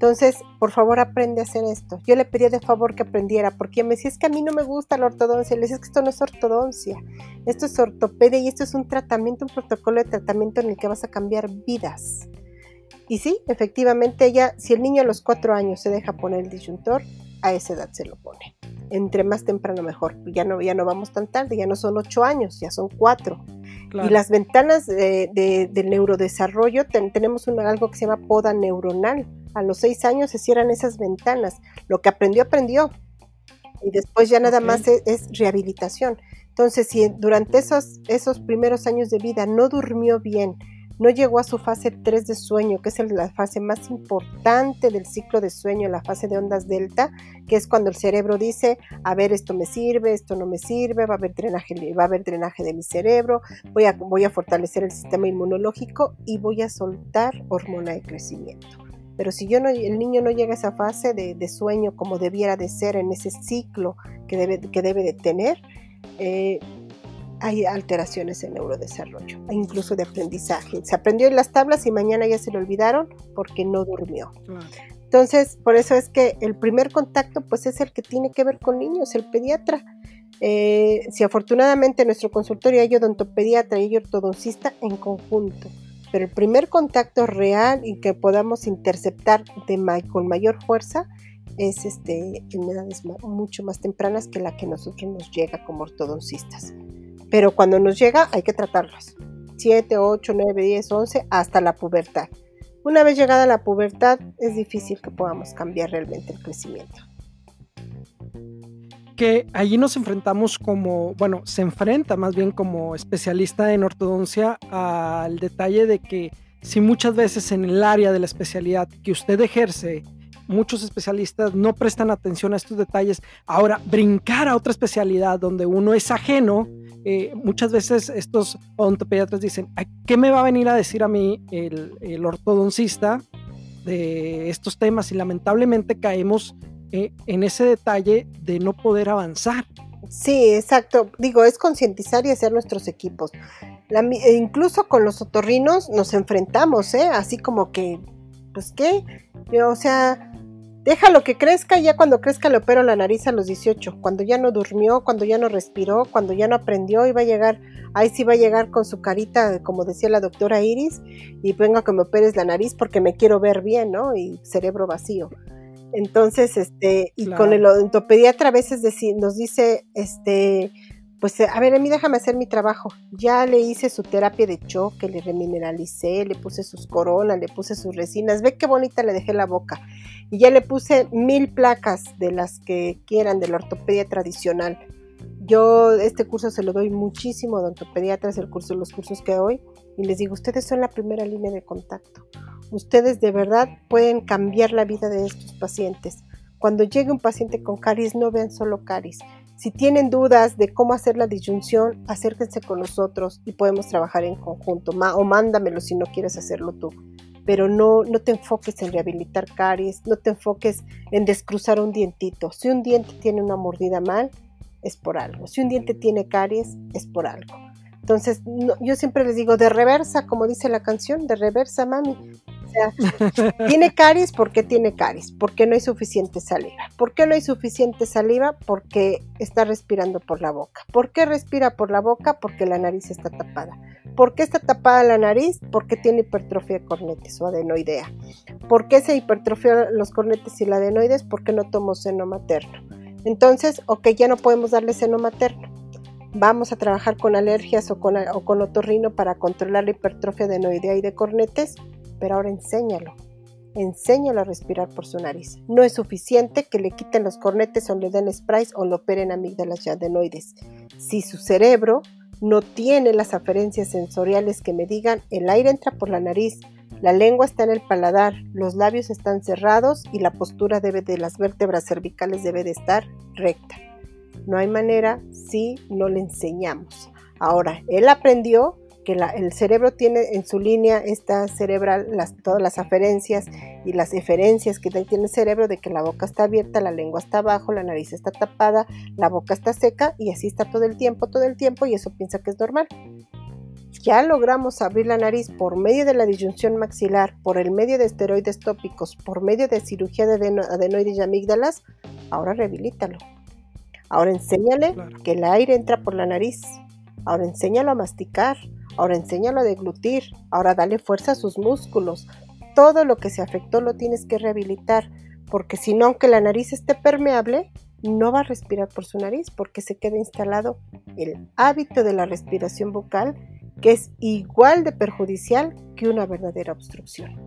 Entonces, por favor, aprende a hacer esto. Yo le pedía de favor que aprendiera, porque me decía, es que a mí no me gusta la ortodoncia. Le decía, es que esto no es ortodoncia, esto es ortopedia y esto es un tratamiento, un protocolo de tratamiento en el que vas a cambiar vidas. Y sí, efectivamente, ella, si el niño a los cuatro años se deja poner el disyuntor, a esa edad se lo pone. Entre más temprano mejor. Ya no, ya no vamos tan tarde, ya no son ocho años, ya son cuatro. Y las ventanas de, del neurodesarrollo, tenemos algo que se llama poda neuronal. A los seis años se cierran esas ventanas. Lo que aprendió, aprendió. Y después ya nada más es, es, rehabilitación. Entonces, si durante esos, esos primeros años de vida no durmió bien, no llegó a su fase 3 de sueño, que es la fase más importante del ciclo de sueño, la fase de ondas delta, que es cuando el cerebro dice, a ver, esto me sirve, esto no me sirve, va a haber drenaje, va a haber drenaje de mi cerebro, voy a, voy a fortalecer el sistema inmunológico y voy a soltar hormona de crecimiento. Pero si yo no, el niño no llega a esa fase de, sueño como debiera de ser en ese ciclo que debe, que debe de tener, eh, hay alteraciones en neurodesarrollo, e incluso de aprendizaje. Se aprendió en las tablas y mañana ya se lo olvidaron porque no durmió. Entonces, por eso es que el primer contacto pues es el que tiene que ver con niños, el pediatra. Eh, si afortunadamente en nuestro consultorio hay odontopediatra y ortodoncista en conjunto, pero el primer contacto real y que podamos interceptar de con mayor fuerza es este, en edades mucho más tempranas que la que nosotros nos llega como ortodoncistas. Pero cuando nos llega hay que tratarlos. 7, 8, 9, 10, 11, hasta la pubertad. Una vez llegada la pubertad es difícil que podamos cambiar realmente el crecimiento. Allí nos enfrentamos como, bueno, se enfrenta más bien como especialista en ortodoncia al detalle de que si muchas veces en el área de la especialidad que usted ejerce, muchos especialistas no prestan atención a estos detalles, ahora brincar a otra especialidad donde uno es ajeno, eh, muchas veces estos odontopediatras dicen, ¿qué me va a venir a decir a mí el, ortodoncista de estos temas? Y lamentablemente caemos eh, en ese detalle de no poder avanzar. Sí, exacto. Digo, es concientizar y hacer nuestros equipos. e incluso con los otorrinos nos enfrentamos, ¿eh? Así como que, pues qué, o sea, déjalo que crezca, ya cuando crezca le opero la nariz a los 18, cuando ya no durmió, cuando ya no respiró, cuando ya no aprendió, iba a llegar, ahí sí va a llegar con su carita, como decía la doctora Iris, y venga que me operes la nariz porque me quiero ver bien, ¿no? Y cerebro vacío. Entonces, este, y con el odontopediatra a veces nos dice, este, pues a ver, a mí déjame hacer mi trabajo. Ya le hice su terapia de choque, le remineralicé, le puse sus coronas, le puse sus resinas. Ve qué bonita le dejé la boca. Y ya le puse mil placas de las que quieran de la ortopedia tradicional. Yo este curso se lo doy muchísimo a odontopediatras, el curso, los cursos que doy, y les digo, ustedes son la primera línea de contacto. Ustedes de verdad pueden cambiar la vida de estos pacientes. Cuando llegue un paciente con caries, no vean solo caries si tienen dudas de cómo hacer la disyunción, acérquense con nosotros y podemos trabajar en conjunto. o mándamelo si no quieres hacerlo tú. Pero no, no te enfoques en rehabilitar caries, no te enfoques en descruzar un dientito. Si un diente tiene una mordida mal, es por algo. Si un diente tiene caries, es por algo. Entonces, yo siempre les digo, de reversa, como dice la canción, de reversa, mami. Sea, tiene caries, ¿por qué tiene caries? Porque no hay suficiente saliva. ¿Por qué no hay suficiente saliva? Porque está respirando por la boca. ¿Por qué respira por la boca? Porque la nariz está tapada. ¿Por qué está tapada la nariz? Porque tiene hipertrofia de cornetes o adenoidea. ¿Por qué se hipertrofia los cornetes y la adenoides? Porque no tomo seno materno. Entonces, ok, ya no podemos darle seno materno. Vamos a trabajar con alergias o con, o otorrino para controlar la hipertrofia adenoidea y de cornetes pero ahora enséñalo. Enséñalo a respirar por su nariz. No es suficiente que le quiten los cornetes o le den sprays o lo operen amígdalas y adenoides. Si su cerebro no tiene las aferencias sensoriales que me digan el aire entra por la nariz, la lengua está en el paladar, los labios están cerrados y la postura debe de las vértebras cervicales debe de estar recta. No hay manera si no le enseñamos. Ahora, él aprendió el cerebro tiene en su línea esta cerebral, las, todas las aferencias y las eferencias que tiene el cerebro de que la boca está abierta, la lengua está abajo, la nariz está tapada, la boca está seca y así está todo el tiempo, todo el tiempo y eso piensa que es normal. Ya logramos abrir la nariz por medio de la disyunción maxilar, por el medio de esteroides tópicos, por medio de cirugía de adenoides y amígdalas, ahora rehabilítalo. Ahora enséñale que el aire entra por la nariz. Ahora enséñalo a masticar. Ahora enséñalo a deglutir, ahora dale fuerza a sus músculos. Todo lo que se afectó lo tienes que rehabilitar, porque si no, aunque la nariz esté permeable, no va a respirar por su nariz porque se queda instalado el hábito de la respiración bucal, que es igual de perjudicial que una verdadera obstrucción.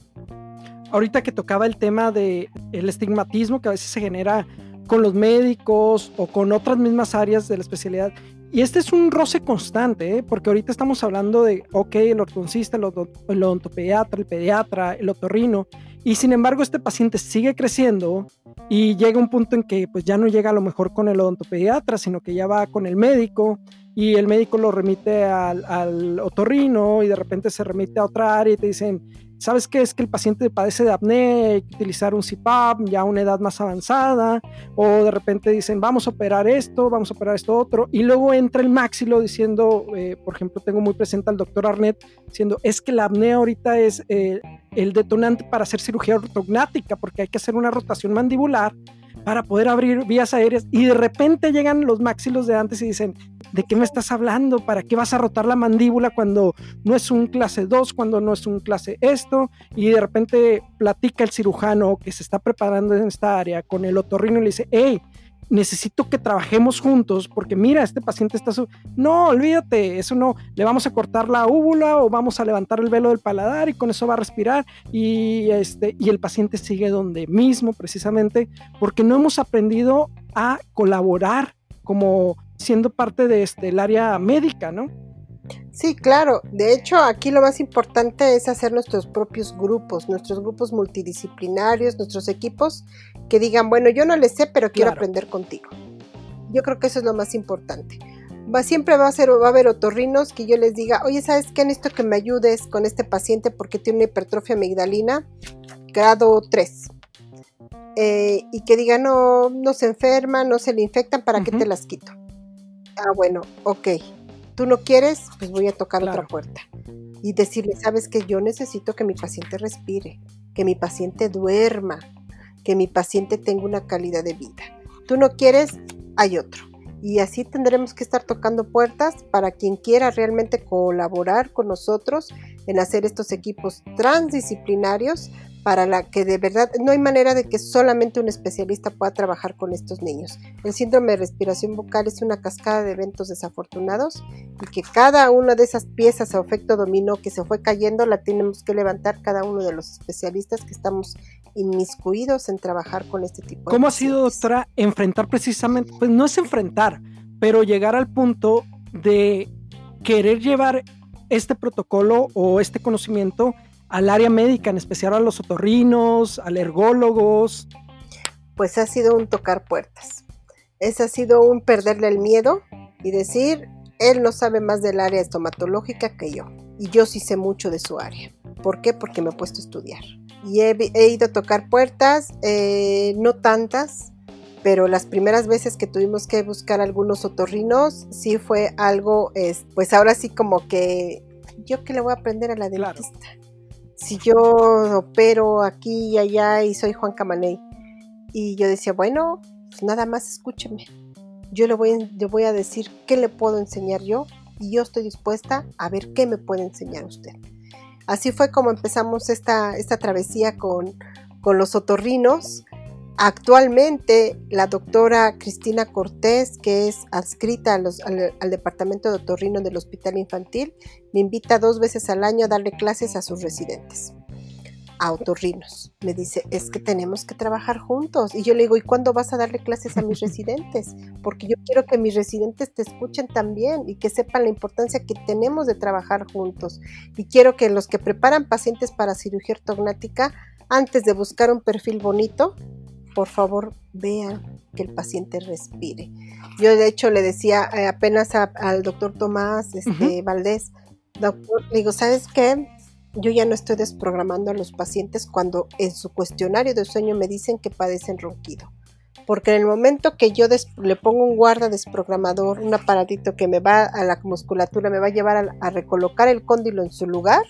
Ahorita que tocaba el tema del el estigmatismo que a veces se genera con los médicos o con otras mismas áreas de la especialidad, y este es un roce constante, ¿eh? porque ahorita estamos hablando de, ok, el ortodoncista, el, odontopediatra, el pediatra, el otorrino, y sin embargo este paciente sigue creciendo y llega un punto en que pues ya no llega a lo mejor con el odontopediatra, sino que ya va con el médico y el médico lo remite al, al otorrino y de repente se remite a otra área y te dicen, ¿Sabes qué? Es que el paciente padece de apnea, hay que utilizar un CPAP ya a una edad más avanzada, o de repente dicen, vamos a operar esto, vamos a operar esto otro, y luego entra el máxilo diciendo, eh, por ejemplo, tengo muy presente al doctor Arnett, diciendo, es que la apnea ahorita es eh, el detonante para hacer cirugía ortognática, porque hay que hacer una rotación mandibular para poder abrir vías aéreas, y de repente llegan los máxilos de antes y dicen, ¿de qué me estás hablando? ¿Para qué vas a rotar la mandíbula cuando no es un clase 2, cuando no es un clase esto? Y de repente platica el cirujano que se está preparando en esta área con el otorrino y le dice, hey, necesito que trabajemos juntos porque mira, este paciente está... No, olvídate, eso no, le vamos a cortar la úvula o vamos a levantar el velo del paladar y con eso va a respirar. Y, este, y el paciente sigue donde mismo precisamente porque no hemos aprendido a colaborar como siendo parte de este, el área médica, ¿no? Sí, claro. De hecho, aquí lo más importante es hacer nuestros propios grupos, nuestros grupos multidisciplinarios, nuestros equipos que digan, bueno, yo no le sé, pero quiero aprender contigo. Yo creo que eso es lo más importante. Va, siempre va a, ser, va a haber otorrinos que yo les diga, oye, ¿sabes qué? Necesito que me ayudes con este paciente porque tiene una hipertrofia amigdalina grado 3. Eh, y que digan, no, no se enferma, no se le infectan, ¿para qué te las quito? Ah, bueno, ok. Tú no quieres, pues voy a tocar otra puerta y decirle, sabes que yo necesito que mi paciente respire, que mi paciente duerma, que mi paciente tenga una calidad de vida. Tú no quieres, hay otro. Y así tendremos que estar tocando puertas para quien quiera realmente colaborar con nosotros en hacer estos equipos transdisciplinarios para la que de verdad no hay manera de que solamente un especialista pueda trabajar con estos niños. El síndrome de respiración vocal es una cascada de eventos desafortunados y que cada una de esas piezas o efecto dominó que se fue cayendo la tenemos que levantar cada uno de los especialistas que estamos inmiscuidos en trabajar con este tipo de ¿Cómo ha sido, doctora, enfrentar precisamente, pues no es enfrentar, pero llegar al punto de querer llevar este protocolo o este conocimiento al área médica, en especial a los otorrinos, alergólogos? Pues ha sido un tocar puertas. Ese ha sido un perderle el miedo y decir, él no sabe más del área estomatológica que yo. Y yo sí sé mucho de su área. ¿Por qué? Porque me he puesto a estudiar. Y he, ido a tocar puertas, eh, no tantas, pero las primeras veces que tuvimos que buscar algunos otorrinos, sí fue algo, pues ahora sí como que yo que le voy a aprender a la dentista si yo opero aquí y allá y soy Juan Camaney. Y yo decía, bueno, pues nada más escúcheme. Yo le voy, le voy a decir qué le puedo enseñar yo y yo estoy dispuesta a ver qué me puede enseñar usted. Así fue como empezamos esta, esta travesía con, con los otorrinos Actualmente, la doctora Cristina Cortés, que es adscrita al, Departamento de Otorrino del Hospital Infantil, me invita dos veces al año a darle clases a sus residentes, a otorrinos. Me dice, es que tenemos que trabajar juntos. Y yo le digo, ¿y cuándo vas a darle clases a mis <laughs> residentes? Porque yo quiero que mis residentes te escuchen también y que sepan la importancia que tenemos de trabajar juntos. Y quiero que los que preparan pacientes para cirugía ortognática, antes de buscar un perfil bonito, por favor vean que el paciente respire. Yo de hecho le decía eh, apenas al doctor Tomás este, Valdés, doctor, digo, ¿sabes qué? Yo ya no estoy desprogramando a los pacientes cuando en su cuestionario de sueño me dicen que padecen ronquido. Porque en el momento que yo le pongo un guarda desprogramador, un aparatito que me va a la musculatura, me va a llevar a, a recolocar el cóndilo en su lugar,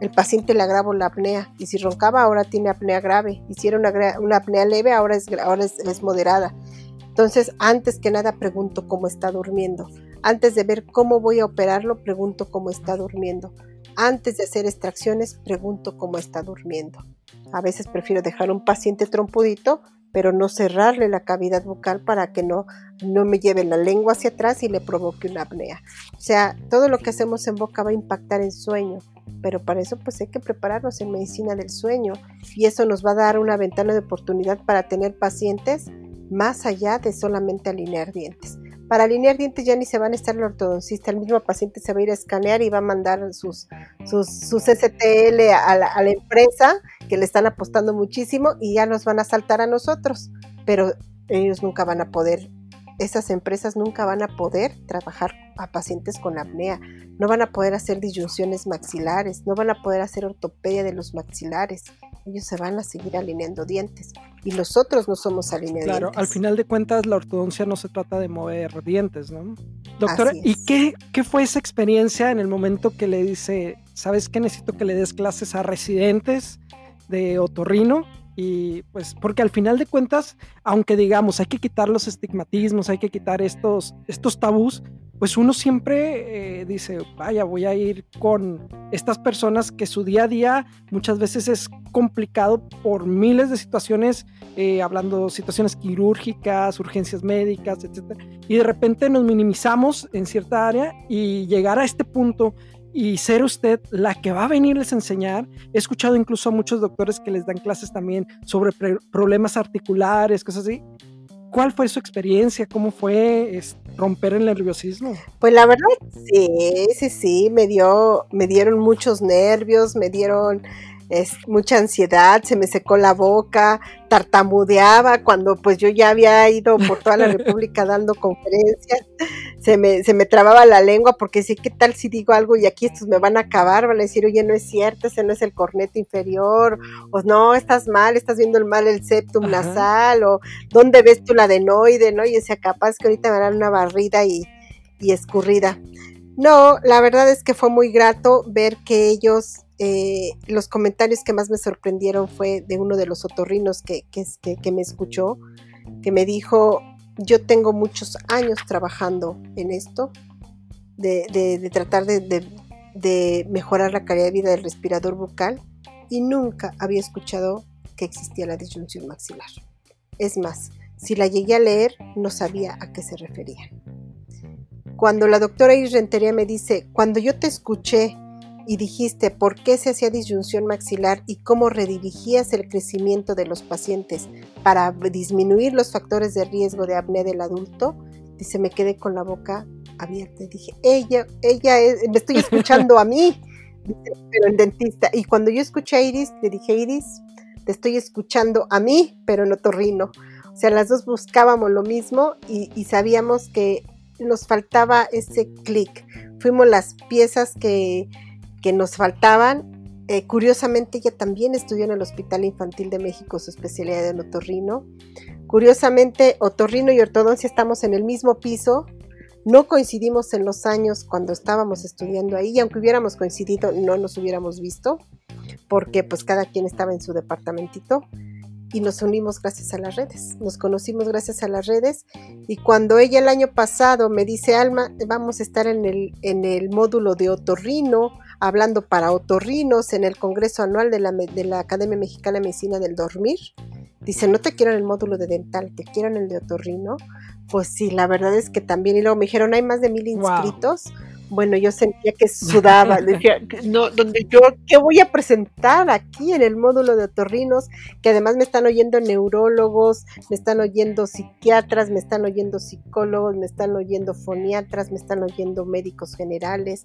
el paciente le agravó la apnea y si roncaba ahora tiene apnea grave. Y si era una, apnea leve ahora, es, ahora es, moderada. Entonces, antes que nada pregunto cómo está durmiendo. Antes de ver cómo voy a operarlo, pregunto cómo está durmiendo. Antes de hacer extracciones, pregunto cómo está durmiendo. A veces prefiero dejar un paciente trompudito, pero no cerrarle la cavidad bucal para que no, no me lleve la lengua hacia atrás y le provoque una apnea. O sea, todo lo que hacemos en boca va a impactar en sueño pero para eso pues hay que prepararnos en medicina del sueño y eso nos va a dar una ventana de oportunidad para tener pacientes más allá de solamente alinear dientes. Para alinear dientes ya ni se van a estar el ortodoncista, el mismo paciente se va a ir a escanear y va a mandar sus, sus, STL a la, a la empresa que le están apostando muchísimo y ya nos van a saltar a nosotros, pero ellos nunca van a poder esas empresas nunca van a poder trabajar a pacientes con apnea, no van a poder hacer disyunciones maxilares, no van a poder hacer ortopedia de los maxilares. Ellos se van a seguir alineando dientes y nosotros no somos alineados. Claro, al final de cuentas la ortodoncia no se trata de mover dientes, ¿no? Doctora, ¿y qué, qué fue esa experiencia en el momento que le dice, sabes que necesito que le des clases a residentes de otorrino? Y pues porque al final de cuentas, aunque digamos hay que quitar los estigmatismos, hay que quitar estos, estos tabús, pues uno siempre eh, dice, vaya, voy a ir con estas personas que su día a día muchas veces es complicado por miles de situaciones, eh, hablando situaciones quirúrgicas, urgencias médicas, etc. Y de repente nos minimizamos en cierta área y llegar a este punto y ser usted la que va a venirles a enseñar. He escuchado incluso a muchos doctores que les dan clases también sobre problemas articulares, cosas así. ¿Cuál fue su experiencia? ¿Cómo fue romper el nerviosismo? Pues la verdad, sí, sí, sí, me dio, me dieron muchos nervios, me dieron es mucha ansiedad, se me secó la boca, tartamudeaba cuando pues yo ya había ido por toda la <laughs> República dando conferencias, se me, se me trababa la lengua porque sí, ¿qué tal si digo algo y aquí estos me van a acabar? Van a decir, oye, no es cierto, ese no es el corneto inferior, o no, estás mal, estás viendo el mal el septum nasal, o ¿dónde ves tú la adenoide? ¿no? Y decía, capaz que ahorita me dan una barrida y, y escurrida. No, la verdad es que fue muy grato ver que ellos, eh, los comentarios que más me sorprendieron fue de uno de los otorrinos que, que, me escuchó, que me dijo, yo tengo muchos años trabajando en esto, de, tratar de, mejorar la calidad de vida del respirador bucal y nunca había escuchado que existía la disyunción maxilar. Es más, si la llegué a leer, no sabía a qué se refería. Cuando la doctora Iris Rentería me dice, cuando yo te escuché y dijiste por qué se hacía disyunción maxilar y cómo redirigías el crecimiento de los pacientes para disminuir los factores de riesgo de apnea del adulto, dice, me quedé con la boca abierta y dije, ella, ella es, me estoy escuchando a mí, pero el dentista. Y cuando yo escuché a Iris, le dije, Iris, te estoy escuchando a mí, pero no otorrino. O sea, las dos buscábamos lo mismo y, y sabíamos que nos faltaba ese clic. Fuimos las piezas que, que nos faltaban. Eh, curiosamente, ella también estudió en el Hospital Infantil de México su especialidad en otorrino. Curiosamente, otorrino y ortodoncia estamos en el mismo piso. No coincidimos en los años cuando estábamos estudiando ahí y aunque hubiéramos coincidido no nos hubiéramos visto porque pues cada quien estaba en su departamentito y nos unimos gracias a las redes. Nos conocimos gracias a las redes y cuando ella el año pasado me dice, Alma, vamos a estar en el, en el módulo de otorrino, hablando para otorrinos en el Congreso Anual de la, de la Academia Mexicana de Medicina del Dormir, dice, no te quiero en el módulo de dental, te quiero en el de otorrino. Pues sí, la verdad es que también, y luego me dijeron, hay más de mil inscritos bueno, yo sentía que sudaba, <laughs> decía, no, donde yo, ¿qué voy a presentar aquí en el módulo de otorrinos? Que además me están oyendo neurólogos, me están oyendo psiquiatras, me están oyendo psicólogos, me están oyendo foniatras, me están oyendo médicos generales.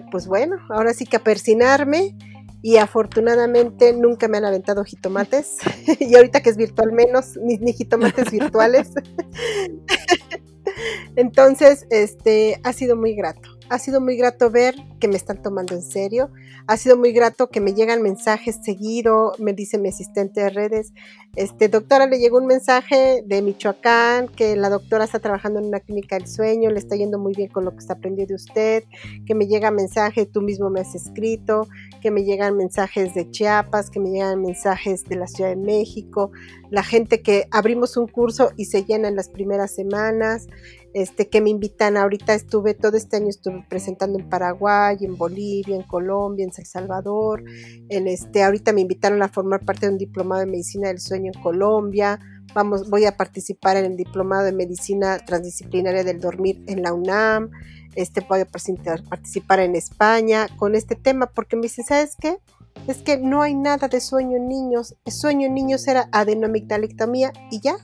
Pues bueno, ahora sí que apersinarme y afortunadamente nunca me han aventado jitomates <laughs> y ahorita que es virtual menos, ni, ni jitomates virtuales. <laughs> <laughs> Entonces, este ha sido muy grato ha sido muy grato ver que me están tomando en serio. Ha sido muy grato que me llegan mensajes seguido, me dice mi asistente de redes, este doctora le llegó un mensaje de Michoacán que la doctora está trabajando en una clínica del sueño, le está yendo muy bien con lo que está aprendiendo de usted, que me llega mensaje, tú mismo me has escrito, que me llegan mensajes de Chiapas, que me llegan mensajes de la Ciudad de México, la gente que abrimos un curso y se llena en las primeras semanas, este, que me invitan. Ahorita estuve, todo este año estuve presentando en Paraguay, en Bolivia, en Colombia, en San Salvador. En este, ahorita me invitaron a formar parte de un diplomado de medicina del sueño en Colombia. Vamos, voy a participar en el diplomado de medicina transdisciplinaria del dormir en la UNAM. Este, voy a participar en España con este tema porque me dicen, ¿sabes qué? Es que no hay nada de sueño en niños. El sueño en niños era adenomigdalectomía y ya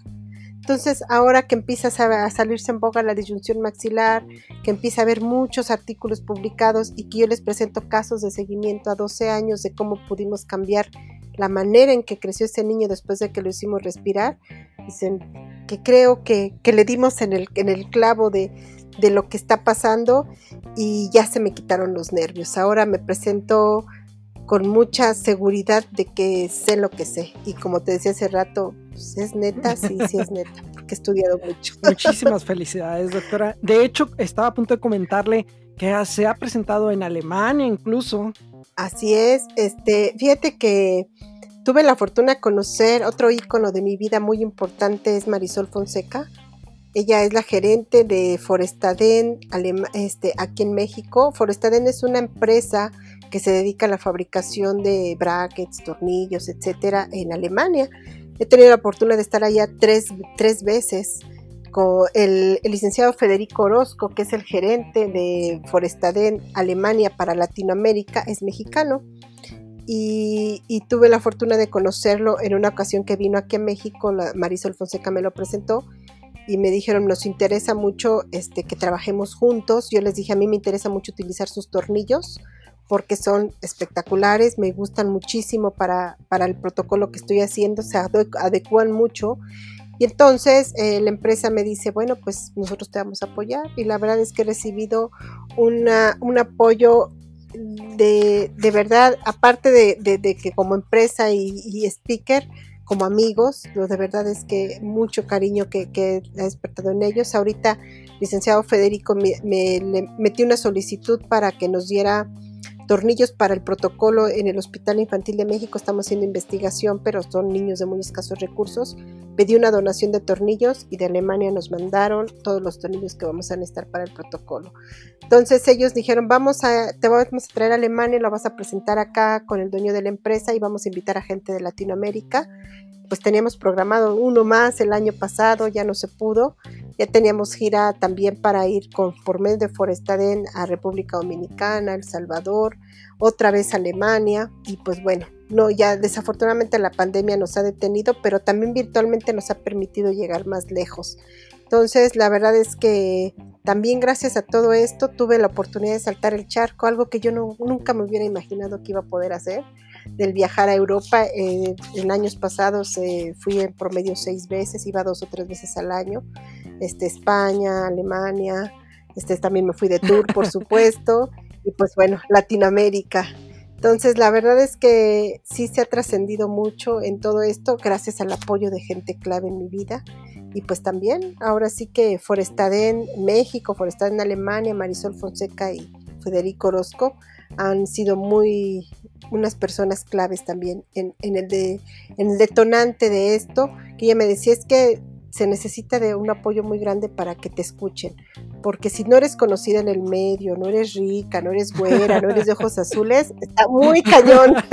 entonces, ahora que empieza a salirse en boga la disyunción maxilar, que empieza a haber muchos artículos publicados y que yo les presento casos de seguimiento a 12 años de cómo pudimos cambiar la manera en que creció ese niño después de que lo hicimos respirar, dicen que creo que, le dimos en el, en el clavo de, de lo que está pasando y ya se me quitaron los nervios. Ahora me presento con mucha seguridad de que sé lo que sé. Y como te decía hace rato, pues, es neta, sí, sí es neta, porque he estudiado mucho. <laughs> Muchísimas felicidades, doctora. De hecho, estaba a punto de comentarle que se ha presentado en Alemania incluso. Así es, este, fíjate que tuve la fortuna de conocer otro ícono de mi vida muy importante, es Marisol Fonseca. Ella es la gerente de Forestaden este, aquí en México. Forestaden es una empresa que se dedica a la fabricación de brackets, tornillos, etcétera, en Alemania. He tenido la oportunidad de estar allá tres, tres veces con el, licenciado Federico Orozco, que es el gerente de Forestaden Alemania para Latinoamérica, es mexicano. Y, tuve la fortuna de conocerlo en una ocasión que vino aquí a México, la Marisol Fonseca me lo presentó y me dijeron, nos interesa mucho este, que trabajemos juntos. Yo les dije, a mí me interesa mucho utilizar sus tornillos porque son espectaculares, me gustan muchísimo para, para el protocolo que estoy haciendo, se adecuan mucho. Y entonces eh, la empresa me dice, bueno, pues nosotros te vamos a apoyar. Y la verdad es que he recibido una, un apoyo de, de verdad, aparte de, de, que como empresa y, speaker, como amigos. Lo de verdad es que mucho cariño que, que ha despertado en ellos. Ahorita, licenciado Federico me, me metió una solicitud para que nos diera tornillos para el protocolo en el Hospital Infantil de México. Estamos haciendo investigación, pero son niños de muy escasos recursos. Pedí una donación de tornillos y de Alemania nos mandaron todos los tornillos que vamos a necesitar para el protocolo. Entonces ellos dijeron, vamos a, te vamos a traer a Alemania, lo vas a presentar acá con el dueño de la empresa y vamos a invitar a gente de Latinoamérica pues teníamos programado uno más el año pasado, ya no se pudo. Ya teníamos gira también para ir con, por medio de Forestaden a República Dominicana, El Salvador, otra vez Alemania y pues bueno, no, ya desafortunadamente la pandemia nos ha detenido, pero también virtualmente nos ha permitido llegar más lejos. Entonces, la verdad es que también gracias a todo esto tuve la oportunidad de saltar el charco, algo que yo no, nunca me hubiera imaginado que iba a poder hacer del viajar a Europa. Eh, en años pasados eh, fui en promedio seis veces, iba dos o tres veces al año. Este, España, Alemania, este, también me fui de tour, por <laughs> supuesto, y pues bueno, Latinoamérica. Entonces, la verdad es que sí se ha trascendido mucho en todo esto gracias al apoyo de gente clave en mi vida. Y pues también, ahora sí que Forestaden México, Forestaden Alemania, Marisol Fonseca y Federico Orozco han sido muy unas personas claves también en, el de, en el detonante de esto, que ella me decía es que se necesita de un apoyo muy grande para que te escuchen, porque si no eres conocida en el medio, no eres rica, no eres güera, no eres de ojos <laughs> azules, está muy cañón. <laughs>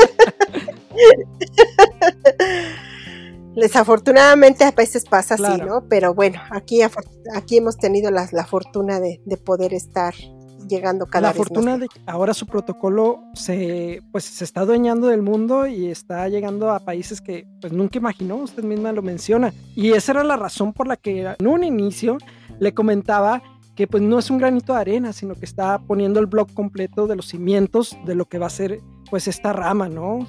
Desafortunadamente a veces pasa así, ¿no? Pero bueno, aquí, aquí hemos tenido la, la fortuna de, de poder estar llegando cada la fortuna de que ahora su protocolo se pues se está adueñando del mundo y está llegando a países que pues nunca imaginó, usted misma lo menciona. Y esa era la razón por la que en un inicio le comentaba que pues no es un granito de arena, sino que está poniendo el blog completo de los cimientos de lo que va a ser pues esta rama, ¿no?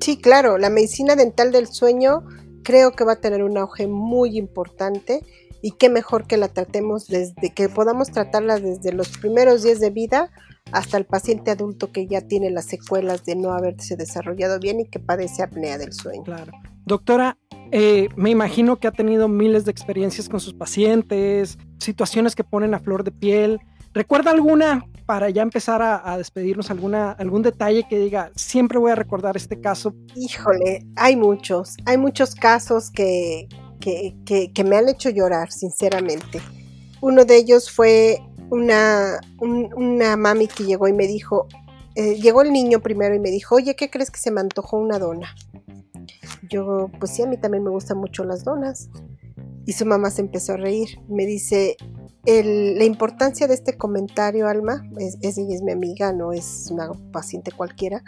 Sí, claro, la medicina dental del sueño creo que va a tener un auge muy importante y qué mejor que la tratemos desde que podamos tratarla desde los primeros días de vida hasta el paciente adulto que ya tiene las secuelas de no haberse desarrollado bien y que padece apnea del sueño. Claro. Doctora, eh, me imagino que ha tenido miles de experiencias con sus pacientes, situaciones que ponen a flor de piel. ¿Recuerda alguna para ya empezar a, a, despedirnos, alguna, algún detalle que diga, siempre voy a recordar este caso? Híjole, hay muchos, hay muchos casos que, que, me han hecho llorar, sinceramente. Uno de ellos fue una, una mami que llegó y me dijo, eh, llegó el niño primero y me dijo, oye, ¿qué crees que se me antojó una dona? Yo, pues sí, a mí también me gustan mucho las donas. Y su mamá se empezó a reír. Me dice, la importancia de este comentario, Alma, es, es, mi amiga, no es una paciente cualquiera.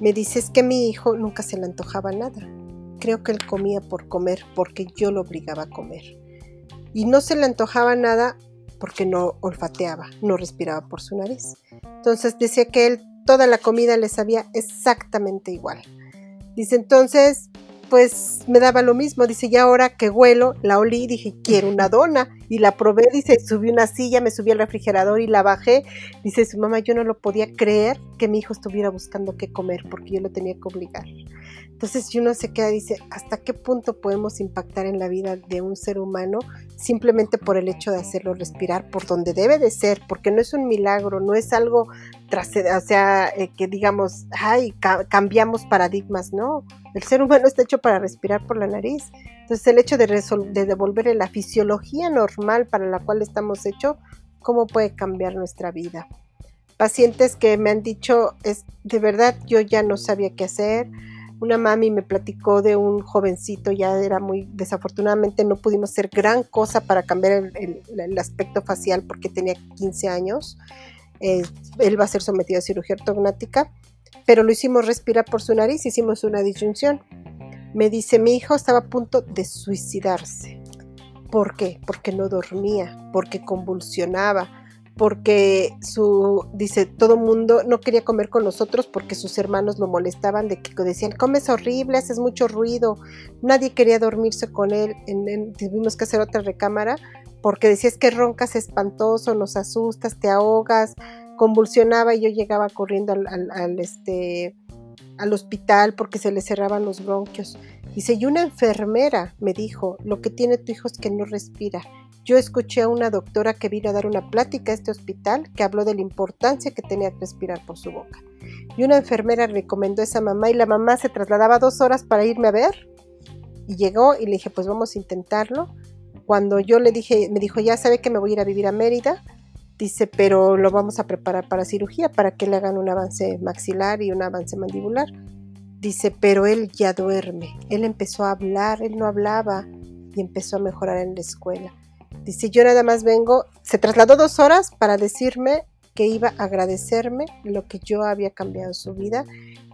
Me dice, es que mi hijo nunca se le antojaba nada creo que él comía por comer porque yo lo obligaba a comer. Y no se le antojaba nada porque no olfateaba, no respiraba por su nariz. Entonces decía que él toda la comida le sabía exactamente igual. Dice entonces, pues me daba lo mismo. Dice, ya ahora que huelo, la olí, dije, quiero una dona. Y la probé, dice, subí una silla, me subí al refrigerador y la bajé. Dice su mamá, yo no lo podía creer que mi hijo estuviera buscando qué comer porque yo lo tenía que obligar. Entonces, uno se queda, dice, ¿hasta qué punto podemos impactar en la vida de un ser humano simplemente por el hecho de hacerlo respirar por donde debe de ser? Porque no es un milagro, no es algo, o sea, eh, que digamos, ay, cambiamos paradigmas, no. El ser humano está hecho para respirar por la nariz. Entonces, el hecho de, de devolverle la fisiología normal para la cual estamos hechos, ¿cómo puede cambiar nuestra vida? Pacientes que me han dicho, es de verdad, yo ya no sabía qué hacer una mami me platicó de un jovencito, ya era muy, desafortunadamente no pudimos hacer gran cosa para cambiar el, aspecto facial porque tenía 15 años. Eh, él va a ser sometido a cirugía ortognática, pero lo hicimos respirar por su nariz, hicimos una disyunción. Me dice, mi hijo estaba a punto de suicidarse. ¿Por qué? Porque no dormía, porque convulsionaba, porque su, dice, todo mundo no quería comer con nosotros porque sus hermanos lo molestaban de que decían, comes horrible, haces mucho ruido, nadie quería dormirse con él, tuvimos que hacer otra recámara porque decías que roncas espantoso, nos asustas, te ahogas, convulsionaba y yo llegaba corriendo al, este, al hospital porque se le cerraban los bronquios. Dice, y una enfermera me dijo, lo que tiene tu hijo es que no respira. Yo escuché a una doctora que vino a dar una plática a este hospital que habló de la importancia que tenía que respirar por su boca. Y una enfermera recomendó a esa mamá y la mamá se trasladaba dos horas para irme a ver. Y llegó y le dije, pues vamos a intentarlo. Cuando yo le dije, me dijo, ya sabe que me voy a ir a vivir a Mérida. Dice, pero lo vamos a preparar para cirugía, para que le hagan un avance maxilar y un avance mandibular. Dice, pero él ya duerme. Él empezó a hablar, él no hablaba y empezó a mejorar en la escuela. Dice, yo nada más vengo, se trasladó dos horas para decirme que iba a agradecerme lo que yo había cambiado en su vida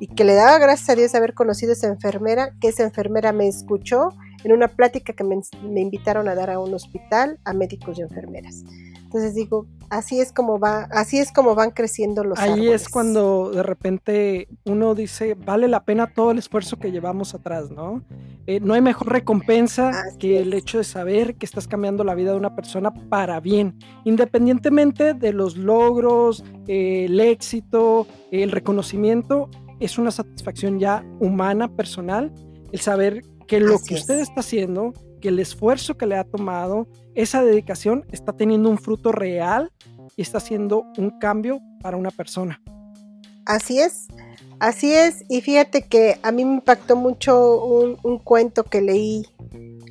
y que le daba gracias a Dios haber conocido a esa enfermera, que esa enfermera me escuchó en una plática que me invitaron a dar a un hospital a médicos y enfermeras. Entonces digo, así es como va, así es como van creciendo los Ahí es cuando de repente uno dice, vale la pena todo el esfuerzo que llevamos atrás, ¿no? Eh, no hay mejor recompensa que el hecho de saber que estás cambiando la vida de una persona para bien, independientemente de los logros, eh, el éxito, el reconocimiento, es una satisfacción ya humana, personal, el saber que lo que usted está haciendo, que el esfuerzo que le ha tomado, esa dedicación está teniendo un fruto real y está haciendo un cambio para una persona. Así es, así es. Y fíjate que a mí me impactó mucho un, cuento que leí,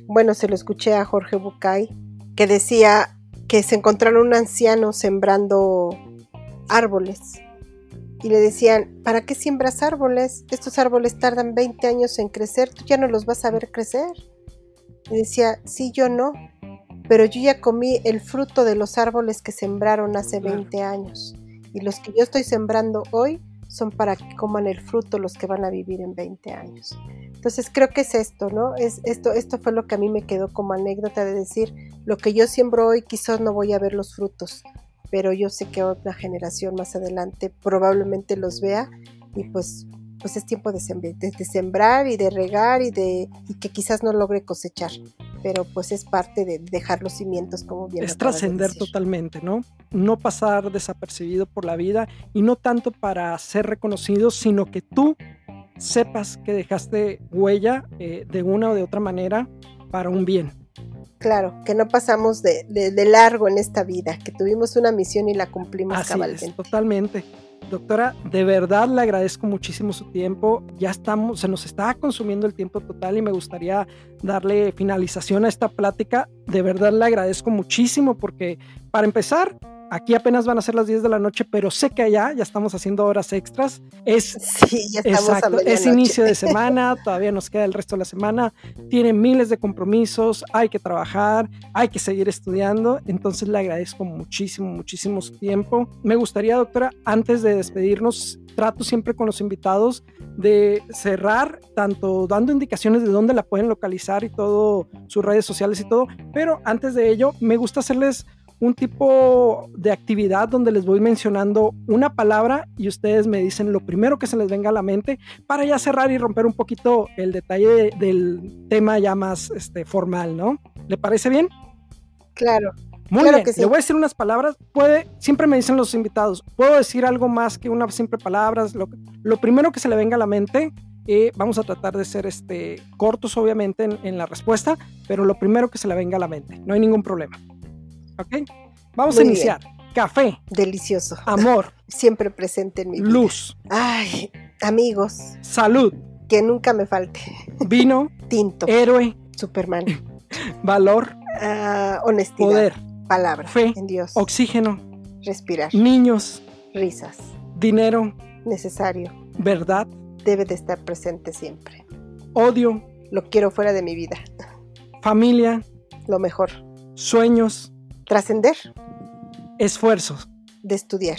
bueno, se lo escuché a Jorge Bucay, que decía que se encontraron un anciano sembrando árboles. Y le decían, ¿para qué siembras árboles? Estos árboles tardan 20 años en crecer, tú ya no los vas a ver crecer. Y decía, sí, yo no, pero yo ya comí el fruto de los árboles que sembraron hace 20 años. Y los que yo estoy sembrando hoy son para que coman el fruto los que van a vivir en 20 años. Entonces creo que es esto, ¿no? Es esto, esto fue lo que a mí me quedó como anécdota de decir, lo que yo siembro hoy quizás no voy a ver los frutos, pero yo sé que otra generación más adelante probablemente los vea y pues pues es tiempo de, sembrar y de regar y de y que quizás no logre cosechar, pero pues es parte de dejar los cimientos como bien. Es trascender totalmente, ¿no? No pasar desapercibido por la vida y no tanto para ser reconocido, sino que tú sepas que dejaste huella eh, de una o de otra manera para un bien. Claro, que no pasamos de, largo en esta vida, que tuvimos una misión y la cumplimos Así cabalmente. totalmente. Doctora, de verdad le agradezco muchísimo su tiempo. Ya estamos, se nos está consumiendo el tiempo total y me gustaría darle finalización a esta plática. De verdad le agradezco muchísimo porque, para empezar, Aquí apenas van a ser las 10 de la noche, pero sé que allá ya estamos haciendo horas extras. Es, <laughs> sí, ya estamos exacto, es inicio de <laughs> semana, todavía nos queda el resto de la semana. Tiene miles de compromisos, hay que trabajar, hay que seguir estudiando. Entonces le agradezco muchísimo, muchísimo su tiempo. Me gustaría, doctora, antes de despedirnos, trato siempre con los invitados de cerrar, tanto dando indicaciones de dónde la pueden localizar y todo, sus redes sociales y todo, pero antes de ello, me gusta hacerles un tipo de actividad donde les voy mencionando una palabra y ustedes me dicen lo primero que se les venga a la mente para ya cerrar y romper un poquito el detalle del tema ya más este, formal, ¿no? ¿Le parece bien? Claro. Muy bien, le voy a decir unas palabras. Puede, siempre me dicen los invitados, ¿puedo decir algo más que una simple palabra? Lo, lo primero que se le venga a la mente, eh, vamos a tratar de ser este, cortos obviamente en, en la respuesta, pero lo primero que se le venga a la mente, no hay ningún problema. ¿Ok? Vamos a iniciar. Café. Delicioso. Amor. <laughs> Siempre presente en mi vida. Luz. Ay, amigos. Salud. Que nunca me falte. Vino. Tinto. Héroe. Superman. <laughs> Valor. Uh, honestidad. Poder. Palabra. Fe. En Dios. Oxígeno. Respirar. Niños. Risas. Dinero. Necesario. Verdad. Debe de estar presente siempre. Odio. Lo quiero fuera de mi vida. Familia. Lo mejor. Sueños. Trascender. Esfuerzos. De estudiar.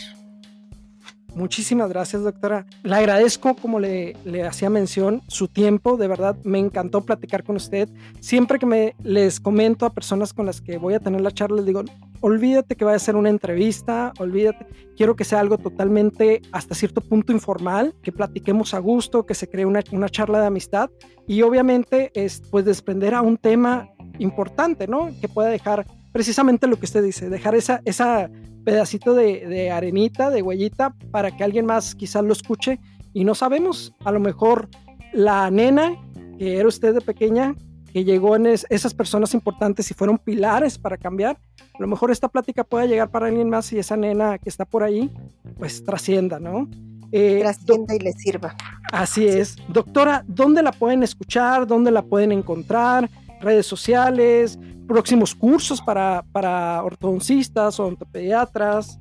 Muchísimas gracias, doctora. Le agradezco, como le, le, hacía mención, su tiempo. De verdad, me encantó platicar con usted. Siempre que me les comento a personas con las que voy a tener la charla, les digo, olvídate que vaya a ser una entrevista, olvídate. Quiero que sea algo totalmente, hasta cierto punto, informal, que platiquemos a gusto, que se cree una, una charla de amistad y obviamente es pues desprender a un tema importante, ¿no? Que pueda dejar precisamente lo que usted dice, dejar esa, esa pedacito de, arenita, de huellita, para que alguien más quizás lo escuche y no sabemos, a lo mejor la nena que era usted de pequeña, que llegó en esas personas importantes y fueron pilares para cambiar, a lo mejor esta plática pueda llegar para alguien más y esa nena que está por ahí, pues trascienda, ¿no? Eh, trascienda y le sirva. Así es. Doctora, ¿dónde la pueden escuchar? ¿Dónde la pueden encontrar? Redes sociales, próximos cursos para, para ortodoncistas o ortopediatras.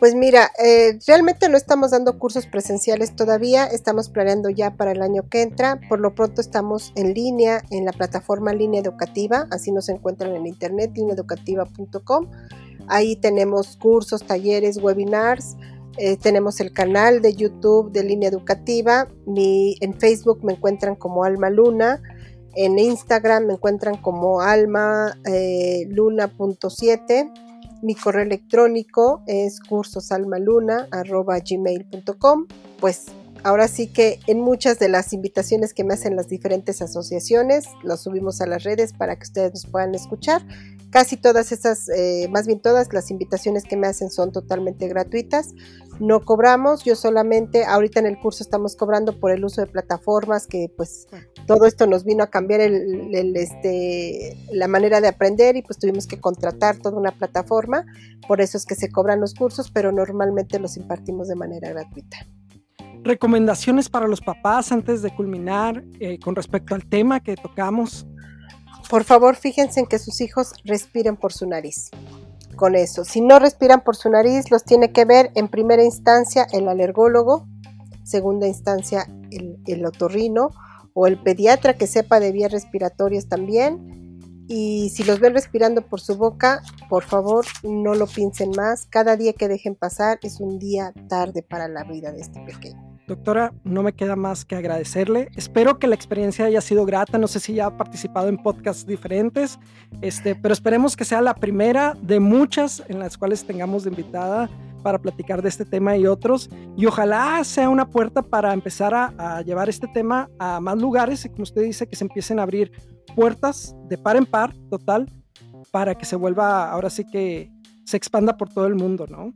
Pues mira, eh, realmente no estamos dando cursos presenciales todavía, estamos planeando ya para el año que entra. Por lo pronto estamos en línea en la plataforma Línea Educativa, así nos encuentran en internet, lineaeducativa.com. Ahí tenemos cursos, talleres, webinars. Eh, tenemos el canal de YouTube de Línea Educativa. en Facebook me encuentran como Alma Luna. En Instagram me encuentran como alma eh, luna.7 mi correo electrónico es cursosalmaluna.gmail.com. Pues ahora sí que en muchas de las invitaciones que me hacen las diferentes asociaciones, los subimos a las redes para que ustedes nos puedan escuchar. Casi todas esas, eh, más bien todas las invitaciones que me hacen son totalmente gratuitas. No cobramos, yo solamente, ahorita en el curso estamos cobrando por el uso de plataformas, que pues todo esto nos vino a cambiar el, este, la manera de aprender y pues tuvimos que contratar toda una plataforma. Por eso es que se cobran los cursos, pero normalmente los impartimos de manera gratuita recomendaciones para los papás antes de culminar eh, con respecto al tema que tocamos. Por favor, fíjense en que sus hijos respiren por su nariz. Con eso, si no respiran por su nariz, los tiene que ver en primera instancia el alergólogo, segunda instancia el, el otorrino o el pediatra que sepa de vías respiratorias también. Y si los ven respirando por su boca, por favor no lo piensen más. Cada día que dejen pasar es un día tarde para la vida de este pequeño. Doctora, no me queda más que agradecerle. Espero que la experiencia haya sido grata. No sé si ya ha participado en podcasts diferentes, este, pero esperemos que sea la primera de muchas en las cuales tengamos de invitada para platicar de este tema y otros. Y ojalá sea una puerta para empezar a, llevar este tema a más lugares y como usted dice, que se empiecen a abrir puertas de par en par, total, para que se vuelva, ahora sí que se expanda por todo el mundo, ¿no?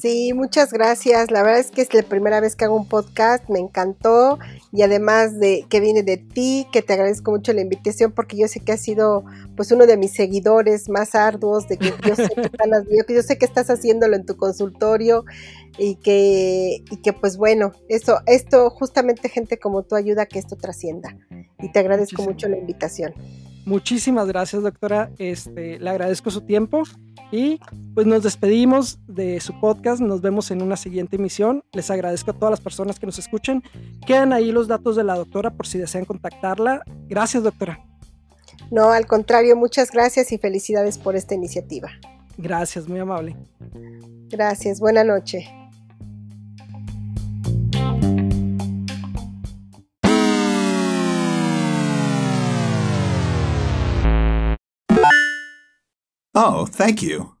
Sí, muchas gracias. La verdad es que es la primera vez que hago un podcast, me encantó y además de que viene de ti, que te agradezco mucho la invitación porque yo sé que has sido pues uno de mis seguidores más arduos, de que yo sé que, <laughs> yo sé que estás haciéndolo en tu consultorio y que, y que pues bueno, eso, esto justamente gente como tú ayuda a que esto trascienda y te agradezco mucho la invitación. Muchísimas gracias, doctora. Este, le agradezco su tiempo y pues nos despedimos de su podcast. Nos vemos en una siguiente emisión. Les agradezco a todas las personas que nos escuchen. Quedan ahí los datos de la doctora por si desean contactarla. Gracias, doctora. No, al contrario, muchas gracias y felicidades por esta iniciativa. Gracias, muy amable. Gracias, buena noche. Oh, thank you.